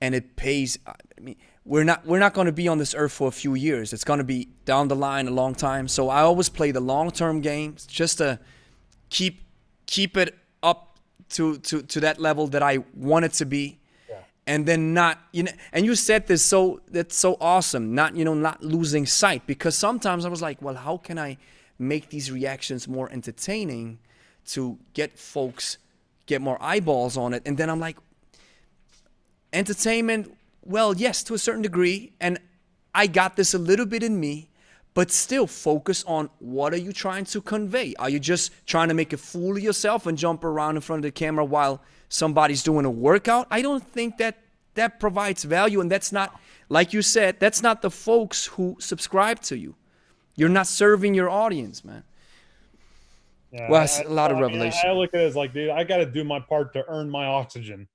and it pays I mean we're not we're not going to be on this earth for a few years. It's going to be down the line a long time. So I always play the long-term game just to keep keep it up to to to that level that I want it to be. And then not you know and you said this so that's so awesome. Not you know not losing sight because sometimes I was like, well, how can I make these reactions more entertaining to get folks get more eyeballs on it? And then I'm like entertainment well yes to a certain degree and i got this a little bit in me but still focus on what are you trying to convey? Are you just trying to make a fool of yourself and jump around in front of the camera while somebody's doing a workout? I don't think that that provides value and that's not like you said, that's not the folks who subscribe to you. You're not serving your audience, man. Yeah, well, it's I- a lot of I revelation. I look at it as like, dude, I got to do my part to earn my oxygen.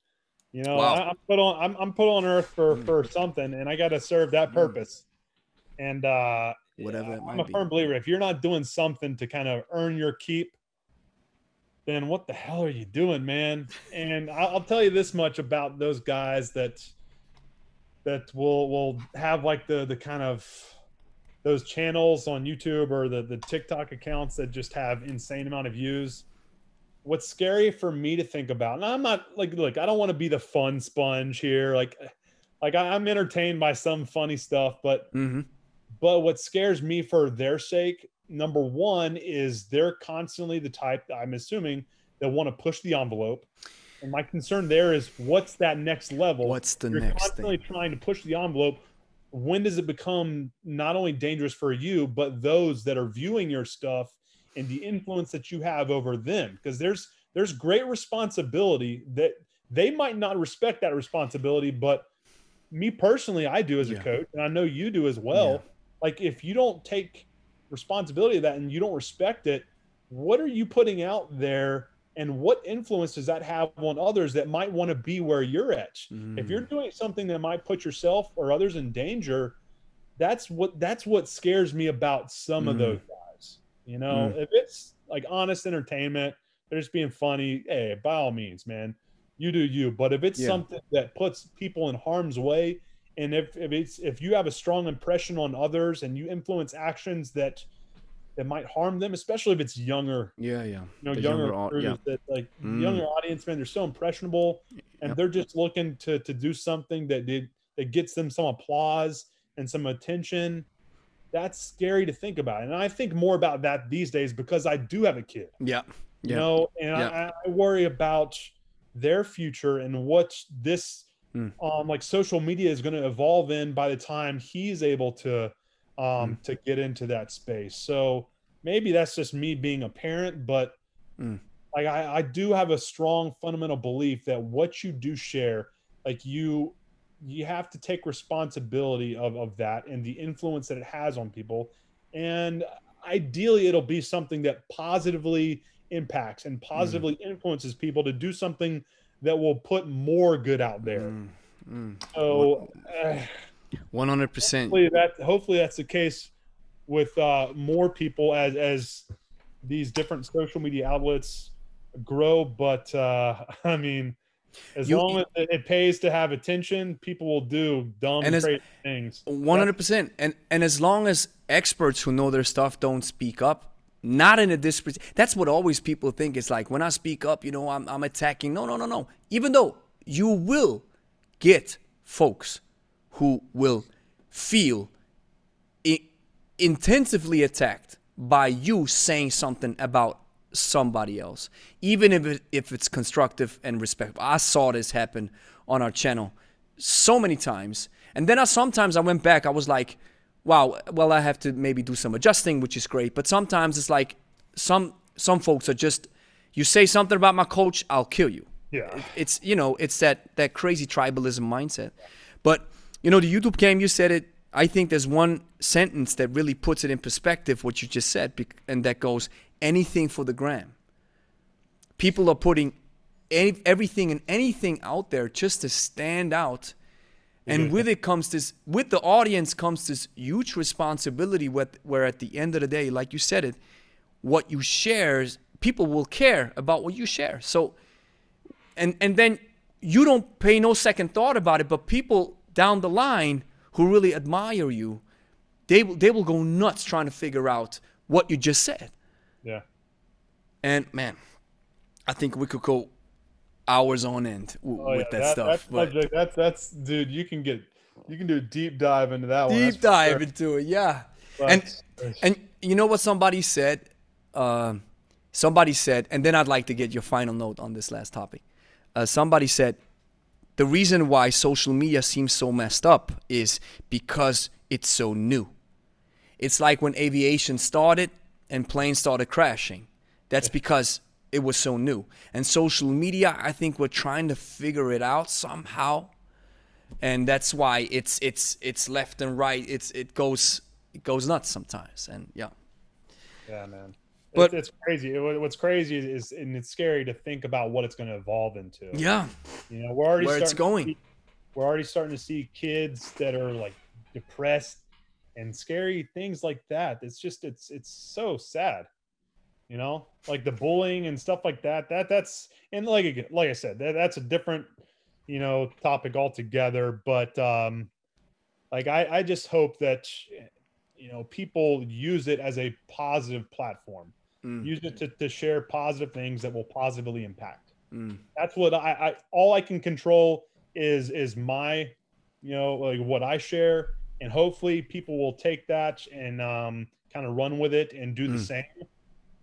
You know, Wow. I, I'm put on, I'm, I'm put on Earth for for something, and I got to serve that purpose. And uh, Whatever that I'm a be. firm believer. If you're not doing something to kind of earn your keep, then what the hell are you doing, man? And I'll, I'll tell you this much about those guys that that will will have like the the kind of those channels on YouTube or the the TikTok accounts that just have insane amount of views. What's scary for me to think about, and I'm not like, look, I don't want to be the fun sponge here. Like, like I- I'm entertained by some funny stuff, but Mm-hmm. But what scares me for their sake, number one, is they're constantly the type, I'm assuming, that want to push the envelope. And my concern there is what's that next level? What's the You're next constantly thing? trying to push the envelope. When does it become not only dangerous for you, but those that are viewing your stuff and the influence that you have over them? Because there's there's great responsibility that they might not respect that responsibility, but me personally, I do as Yeah. a coach, and I know you do as well. Yeah. Like if you don't take responsibility of that and you don't respect it, what are you putting out there? And what influence does that have on others that might want to be where you're at? If you're Mm. doing something that might put yourself or others in danger, that's what that's what scares me about some of Mm. those guys. You know, if it's like honest entertainment, they're just being funny, hey, by all means, man, you do you. But if it's Yeah. something that puts people in harm's way, and if, if it's if you have a strong impression on others and you influence actions that that might harm them, especially if it's younger Yeah, yeah. you know, The younger, recruiters yeah. that like Mm. younger audience, man, they're so impressionable and Yep. they're just looking to to do something that did that gets them some applause and some attention. That's scary to think about. And I think more about that these days because I do have a kid, Yeah. you know, and Yeah. I, I worry about their future and what this Mm. um like social media is going to evolve in by the time he's able to um Mm. to get into that space. So maybe that's just me being a parent, but Mm. like I, I do have a strong fundamental belief that what you do share, like you you have to take responsibility of, of that and the influence that it has on people. And ideally it'll be something that positively impacts and positively influences people to do something that will put more good out there. Mm, mm. So One hundred percent. hopefully that hopefully that's the case with uh, more people as as these different social media outlets grow. But uh, I mean, as You- long as it, it pays to have attention, people will do dumb And as- crazy things. One hundred percent. And and as long as experts who know their stuff don't speak up, not in a disparate. That's what always people think. It's like when I speak up, you know, I'm I'm attacking. No, no, no, no. Even though you will get folks who will feel i- intensively attacked by you saying something about somebody else, even if it, if it's constructive and respectful. I saw this happen on our channel so many times, and then I sometimes I went back. I was like, wow, well I have to maybe do some adjusting, which is great. But sometimes it's like some some folks are just you say something about my coach, I'll kill you Yeah. it's you know it's that that crazy tribalism mindset but you know the youtube game, you said it i think there's one sentence that really puts it in perspective what you just said and that goes anything for the gram people are putting any, everything and anything out there just to stand out and with it comes this with the audience comes this huge responsibility with, where at the end of the day like you said it what you share people will care about what you share. So and and then you don't pay no second thought about it but people down the line who really admire you they will they will go nuts trying to figure out what you just said. Yeah. and man i think we could go hours on end w- Oh, with yeah, that, stuff That's, but subject, that's that's dude. You can get you can do a deep dive into that one. deep dive sure. into it yeah But- and and you know what somebody said um somebody said and then i'd like to get your final note on this last topic uh, somebody said the reason why social media seems so messed up is because it's so new it's like when aviation started and planes started crashing. That's because it was so new. And social media, I think we're trying to figure it out somehow. And that's why it's it's it's left and right. It's it goes it goes nuts sometimes. And yeah. Yeah, man. But it's, it's crazy. What's crazy is, and it's scary to think about what it's going to evolve into. Yeah. You know, we're already where it's going. See, we're already starting to see kids that are like depressed and scary things like that. It's just it's it's so sad. You know, like the bullying and stuff like that. That that's and like like I said, that, that's a different you know topic altogether. But um, like I I just hope that you know people use it as a positive platform. Mm. Use it to, to share positive things that will positively impact. Mm. That's what I, I all I can control is is my you know like what I share and hopefully people will take that and um, kind of run with it and do the mm. same.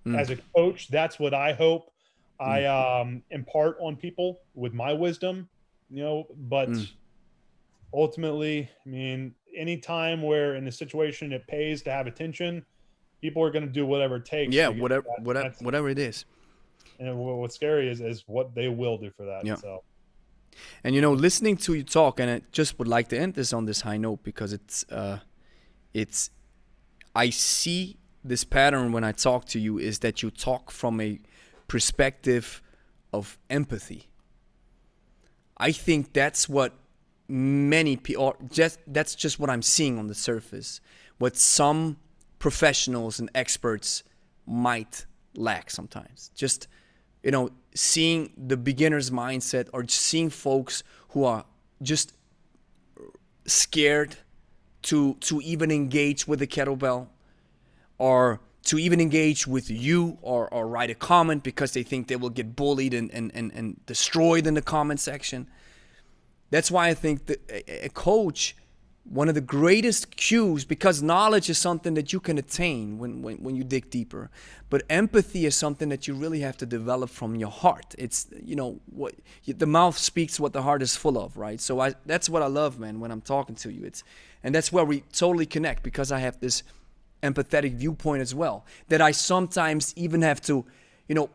Mm. As a coach, that's what I hope I mm. um, impart on people with my wisdom, you know. But mm. ultimately, I mean, any time where in a situation it pays to have attention, people are going to do whatever it takes. Yeah, whatever, whatever, whatever it is. And what's scary is is what they will do for that. Yeah. So. And you know, listening to you talk, and I just would like to end this on this high note because it's, uh, it's, I see this pattern when I talk to you is that you talk from a perspective of empathy. I think that's what many people, just that's just what I'm seeing on the surface. What some professionals and experts might lack sometimes. Just you know, seeing the beginner's mindset or seeing folks who are just scared to to even engage with the kettlebell or to even engage with you or, or write a comment because they think they will get bullied and, and, and, and destroyed in the comment section. That's why I think that a coach one of the greatest cues because knowledge is something that you can attain when, when, when you dig deeper but empathy is something that you really have to develop from your heart. It's you know what the mouth speaks what the heart is full of right? So I, that's what i love man when i'm talking to you. It's and that's where we totally connect because i have this empathetic viewpoint as well that i sometimes even have to you know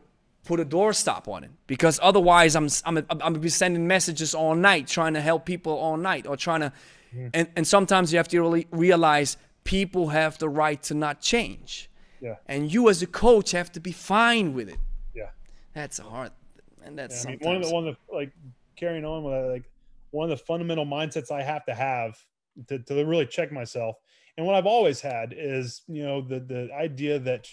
put a doorstop on it because otherwise i'm i'm, I'm gonna be sending messages all night trying to help people all night or trying to Mm. And and sometimes you have to really realize people have the right to not change. Yeah. And you as a coach have to be fine with it. Yeah. That's a hard and that's yeah, I mean, one of the one of the, like carrying on with that, like one of the fundamental mindsets I have to have to, to really check myself. And what I've always had is, you know, the the idea that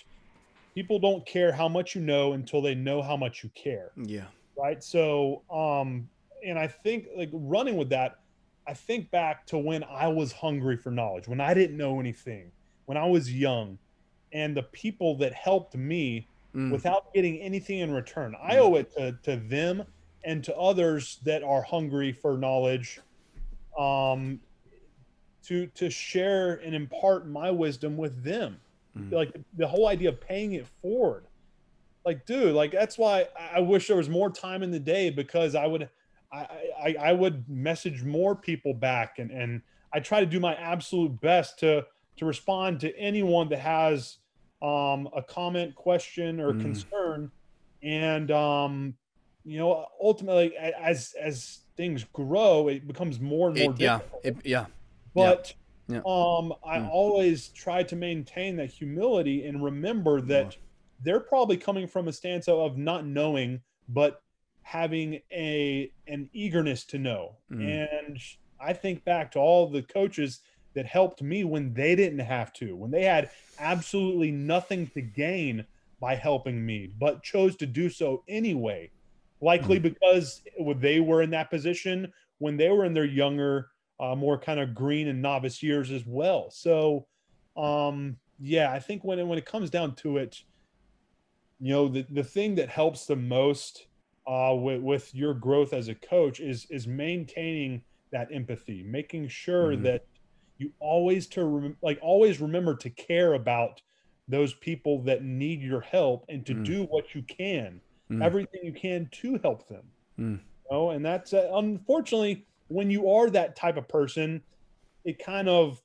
people don't care how much you know until they know how much you care. Yeah. Right. So um and I think like running with that, I think back to when I was hungry for knowledge, when I didn't know anything, when I was young, and the people that helped me mm. without getting anything in return. I mm. owe it to, to them and to others that are hungry for knowledge um, to to share and impart my wisdom with them. Mm. Like the whole idea of paying it forward. Like, dude, like that's why I wish there was more time in the day because I would I, I, I would message more people back and, and I try to do my absolute best to to respond to anyone that has um, a comment, question, or mm. concern. And um, you know, ultimately, as as things grow, it becomes more and more it, yeah, it, yeah. But yeah. um, I mm. always try to maintain that humility and remember that they're probably coming from a stance of not knowing, but having a an eagerness to know. Mm. And I think back to all the coaches that helped me when they didn't have to, when they had absolutely nothing to gain by helping me, but chose to do so anyway. Likely mm. because they were in that position when they were in their younger, uh, more kind of green and novice years as well. So, um, yeah, I think when it, when it comes down to it, you know, the, the thing that helps the most uh, with, with your growth as a coach is is maintaining that empathy, making sure mm-hmm. that you always to rem- like always remember to care about those people that need your help and to mm. do what you can, mm. everything you can to help them. Mm. You know? and that's uh, unfortunately when you are that type of person, it kind of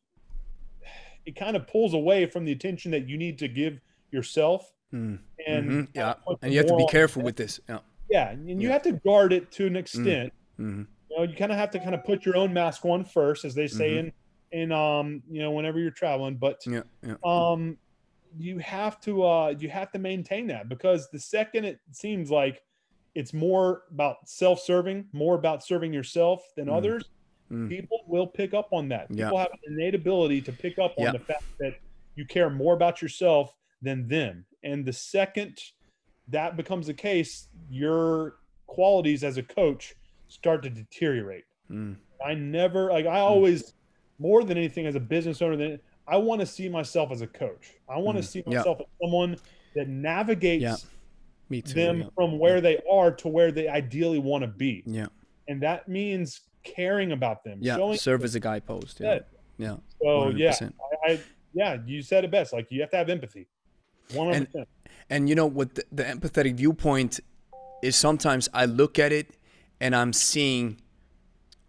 it kind of pulls away from the attention that you need to give yourself. Mm. And Mhm. yeah, and you have to be careful with this. Yeah. Yeah, and you Yeah. have to guard it to an extent. Mhm. You know, you kind of have to kind of put your own mask on first, as they say Mhm. in in um you know whenever you're traveling. But Yeah. Yeah. um you have to uh you have to maintain that because the second it seems like it's more about self-serving, more about serving yourself than Mm. others, Mm. people will pick up on that. People have an innate ability to pick up on the fact that you care more about yourself than them. And the second that becomes the case, your qualities as a coach start to deteriorate. Mm. I never like I always more than anything as a business owner than I want to see myself as a coach. I want to Mm. see myself as someone that navigates. Me too. them yeah. from where they are to where they ideally want to be. Yeah. And that means caring about them. Yeah. showing Serve as a guidepost. Yeah. Yeah. Yeah. so yeah, 100%. I, I yeah, you said it best. Like you have to have empathy. One hundred percent. And you know what the, the empathetic viewpoint is sometimes I look at it and I'm seeing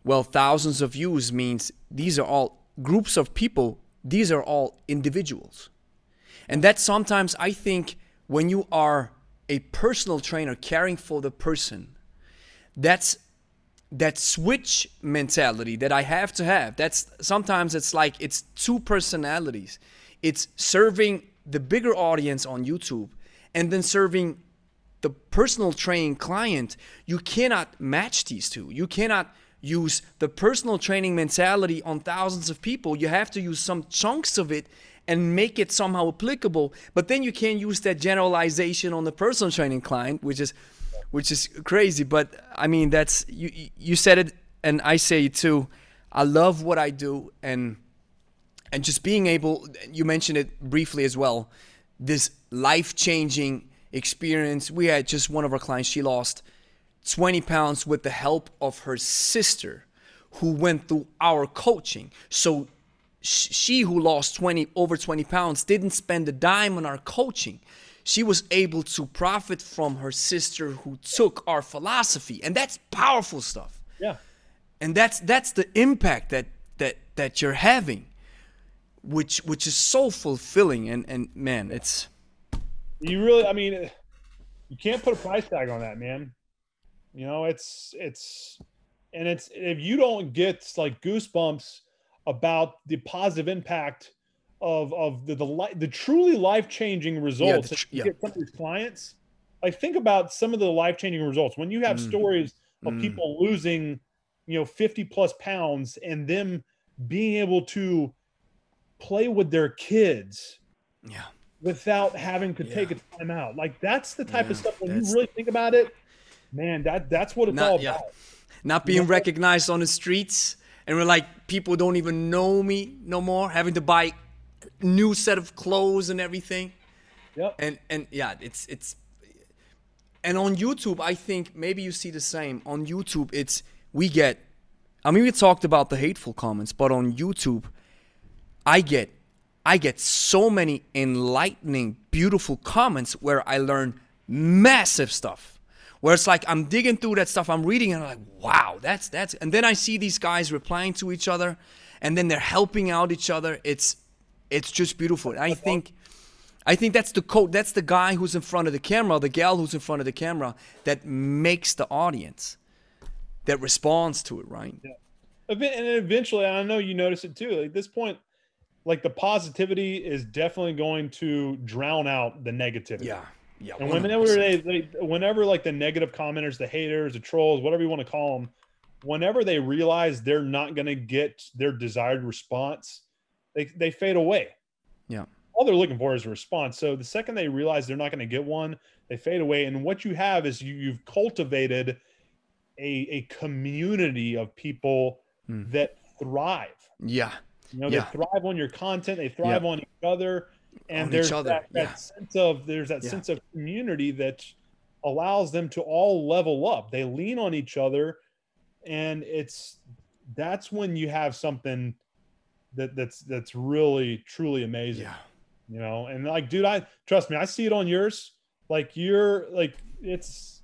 well thousands of views means these are all groups of people these are all individuals and that sometimes I think when you are a personal trainer caring for the person that's that switch mentality that I have to have. That's sometimes it's like it's two personalities. It's serving the bigger audience on YouTube and then serving the personal training client. You cannot match these two. You cannot use the personal training mentality on thousands of people. You have to use some chunks of it and make it somehow applicable. But then you can't use that generalization on the personal training client, which is which is crazy. But I mean, that's you. You said it, and I say it too. I love what I do, and and just being able. You mentioned it briefly as well. This life changing experience. We had just one of our clients. She lost 20 pounds with the help of her sister, who went through our coaching. So she who lost 20 over 20 pounds didn't spend a dime on our coaching she was able to profit from her sister who took our philosophy and that's powerful stuff Yeah. and that's that's the impact that that that you're having which which is so fulfilling and and man it's You really, I mean, you can't put a price tag on that, man. You know, it's it's, and it's if you don't get like goosebumps about the positive impact of of the the li- the truly life changing results that tr- you yeah. get from these clients. Like, think about some of the life changing results when you have Mm. stories of Mm. people losing, you know, fifty plus pounds and them being able to play with their kids yeah without having to take a time out. Like that's the type Yeah, of stuff when you really think about it, man, that that's what it's Not- all yeah. about. not being recognized on the streets and we're like people don't even know me no more having to buy new set of clothes and everything. Yep. and and yeah it's it's and on youtube i think maybe you see the same. On youtube it's we get i mean we talked about the hateful comments but on youtube i get i get so many enlightening beautiful comments where i learn massive stuff where it's like i'm digging through that stuff i'm reading and i'm like wow that's that's and then i see these guys replying to each other and then they're helping out each other it's it's just beautiful and i think I think that's the coach. That's the guy who's in front of the camera, the gal who's in front of the camera, that makes the audience, that responds to it, right? Ev- And eventually, I know you notice it too. Like, at this point, like the positivity is definitely going to drown out the negativity. Yeah, yeah. And whenever 100%. they, they, whenever like the negative commenters, the haters, the trolls, whatever you want to call them, whenever they realize they're not going to get their desired response, they they fade away. Yeah. All they're looking for is a response. So the second they realize they're not going to get one, they fade away. And what you have is you, you've cultivated a a community of people Mm. that thrive. yeah, You know, Yeah. they thrive on your content, they thrive on each other, and On there's each other, that, that yeah. sense of there's that Yeah. sense of community that allows them to all level up. They lean on each other, and it's that's when you have something that that's that's really truly amazing. yeah, You know, and like, dude, I trust me, I see it on yours. Like you're like it's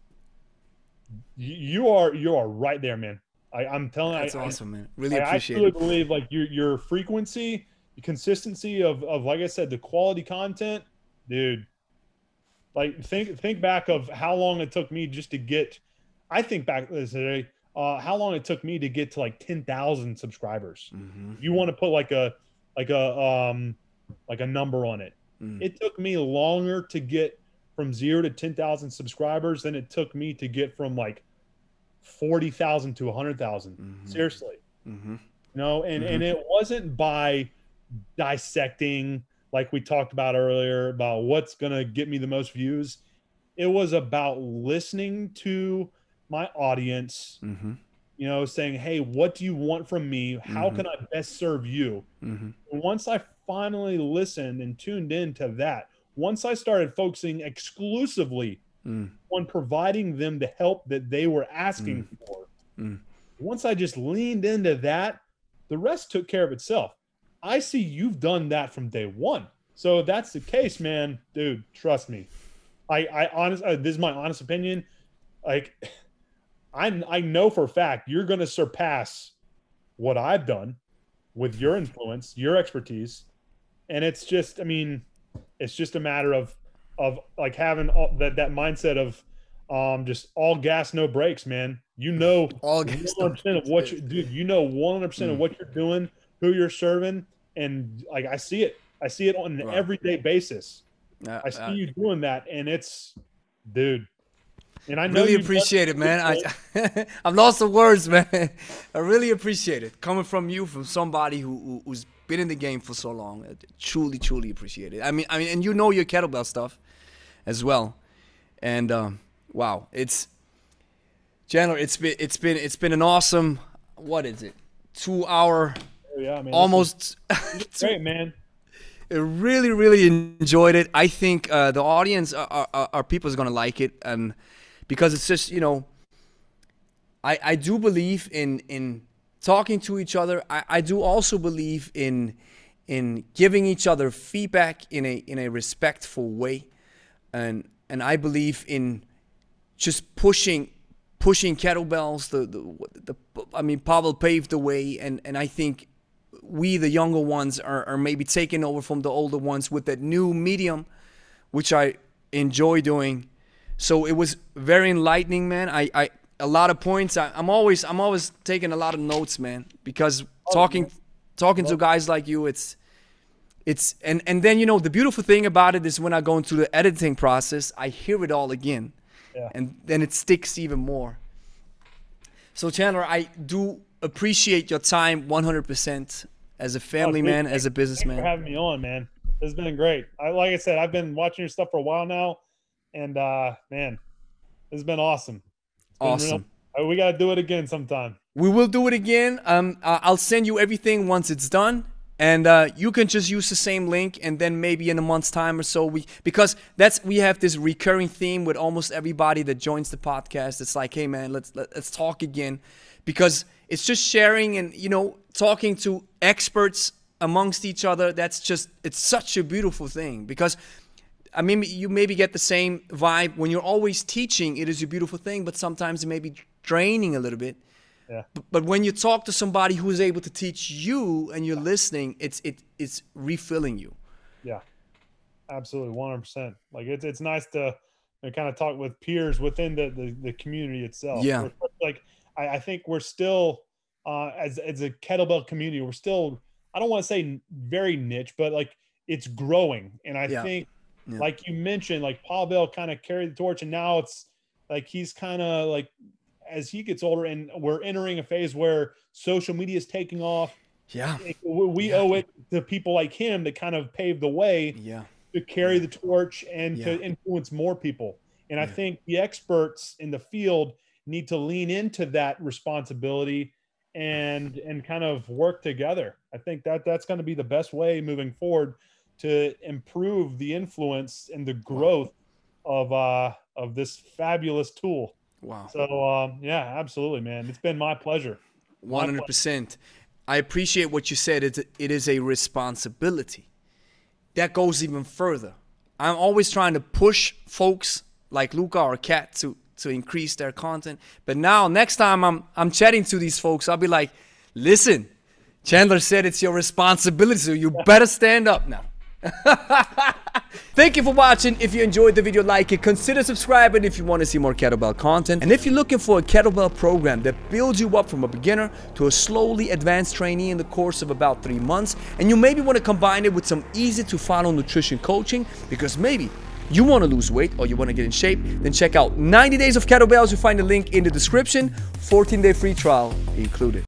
you, are you are right there, man. I, I'm telling you, that's I, I- awesome, man. Really I, I appreciate truly it. believe like your your frequency, consistency of of like I said, the quality content, dude. Like think think back of how long it took me just to get. I think back today, uh, how long it took me to get to like ten thousand subscribers. Mm-hmm. You want to put like a like a um like a number on it. Mm. It took me longer to get from zero to ten thousand subscribers than it took me to get from like forty thousand to a hundred thousand. Mhm. Seriously, Mm-hmm. you know, and and it wasn't by dissecting like we talked about earlier about what's gonna get me the most views. It was about listening to my audience, Mm-hmm. you know, saying, "Hey, what do you want from me? How Mhm. can I best serve you?" Mm-hmm. And once I finally listened and tuned in to that, once I started focusing exclusively Mm. on providing them the help that they were asking for, Mm. once I just leaned into that, the rest took care of itself. I see you've done that from day one. So if that's the case, man, dude, trust me. I, I honest, uh, this is my honest opinion. Like, I, I know for a fact you're going to surpass what I've done with your influence, your expertise, and it's just, I mean, it's just a matter of, of like having all, that that mindset of, um, just all gas, no brakes, man. You know, All gas, hundred percent of what you dude, you know one hundred percent of Mm. what you're doing, who you're serving, and like I see it. I see it on an Right. everyday basis. Uh, I see uh, you doing that, and it's dude. And I know really appreciate it, man. I I've lost the words, man. I really appreciate it coming from you, from somebody who, who who's been in the game for so long. I truly, truly appreciate it. I mean, I mean, and you know your kettlebell stuff as well. And um, wow, it's Chandler. It's been it's been it's been an awesome. What is it? Two hour, yeah, man, this almost. great, man. I really, really enjoyed it. I think uh, the audience, are, are, are people is gonna like it, and because it's just you know, I I do believe in in talking to each other. I, I do also believe in in giving each other feedback in a in a respectful way, and and I believe in just pushing pushing kettlebells. The the, the I mean, Pavel paved the way, and and I think we the younger ones are, are maybe taking over from the older ones with that new medium which i enjoy doing. So it was very enlightening man. I, I a lot of points. I, i'm always i'm always taking a lot of notes man because oh, talking talking to guys like you it's it's and and then you know the beautiful thing about it is when i go into the editing process i hear it all again. Yeah. and then it sticks even more. So Chandler, I do appreciate your time 100% as a family dude, man, as a Thanks for businessman. having me on, man. It's been great. I like I said, I've been watching your stuff for a while now, and uh man, it's been awesome. It's been real- Awesome. Uh, we got to do it again sometime. We will do it again. Um, I'll send you everything once it's done, and uh, you can just use the same link, and then maybe in a month's time or so, we because that's we have this recurring theme with almost everybody that joins the podcast. It's like, hey man, let's let's talk again, because it's just sharing and you know talking to experts amongst each other. That's just it's such a beautiful thing because. I mean, you maybe get the same vibe when you're always teaching. It is a beautiful thing, but sometimes it may be draining a little bit. Yeah. B- But when you talk to somebody who is able to teach you and you're listening, it's it it's refilling you. Yeah, absolutely, one hundred percent. Like it's it's nice to kind of talk with peers within the the, the community itself. Yeah. Like I, I think we're still uh, as as a kettlebell community, we're still I don't want to say very niche, but like it's growing, and I Yeah. think Yeah. like you mentioned, like Pavel kind of carried the torch, and now it's like he's kind of like as he gets older, and we're entering a phase where social media is taking off. Yeah. We Yeah. owe it to people like him that kind of paved the way Yeah. to carry the torch and to influence more people. And I think the experts in the field need to lean into that responsibility and and kind of work together. I think that that's going to be the best way moving forward to improve the influence and the growth of uh of this fabulous tool. Wow. So um yeah, absolutely man. It's been my pleasure. One hundred percent. I appreciate what you said. It's it is a responsibility. That goes even further. I'm always trying to push folks like Luca or Kat to to increase their content. But now next time I'm I'm chatting to these folks, I'll be like, listen, Chandler said it's your responsibility, so you better stand up now. Thank you for watching. If you enjoyed the video, like it. Consider subscribing if you want to see more kettlebell content. And if you're looking for a kettlebell program that builds you up from a beginner to a slowly advanced trainee in the course of about three months, and you maybe want to combine it with some easy to follow nutrition coaching, because maybe you want to lose weight or you want to get in shape, then check out 90 Days of Kettlebells. You find the link in the description. 14 day free trial included.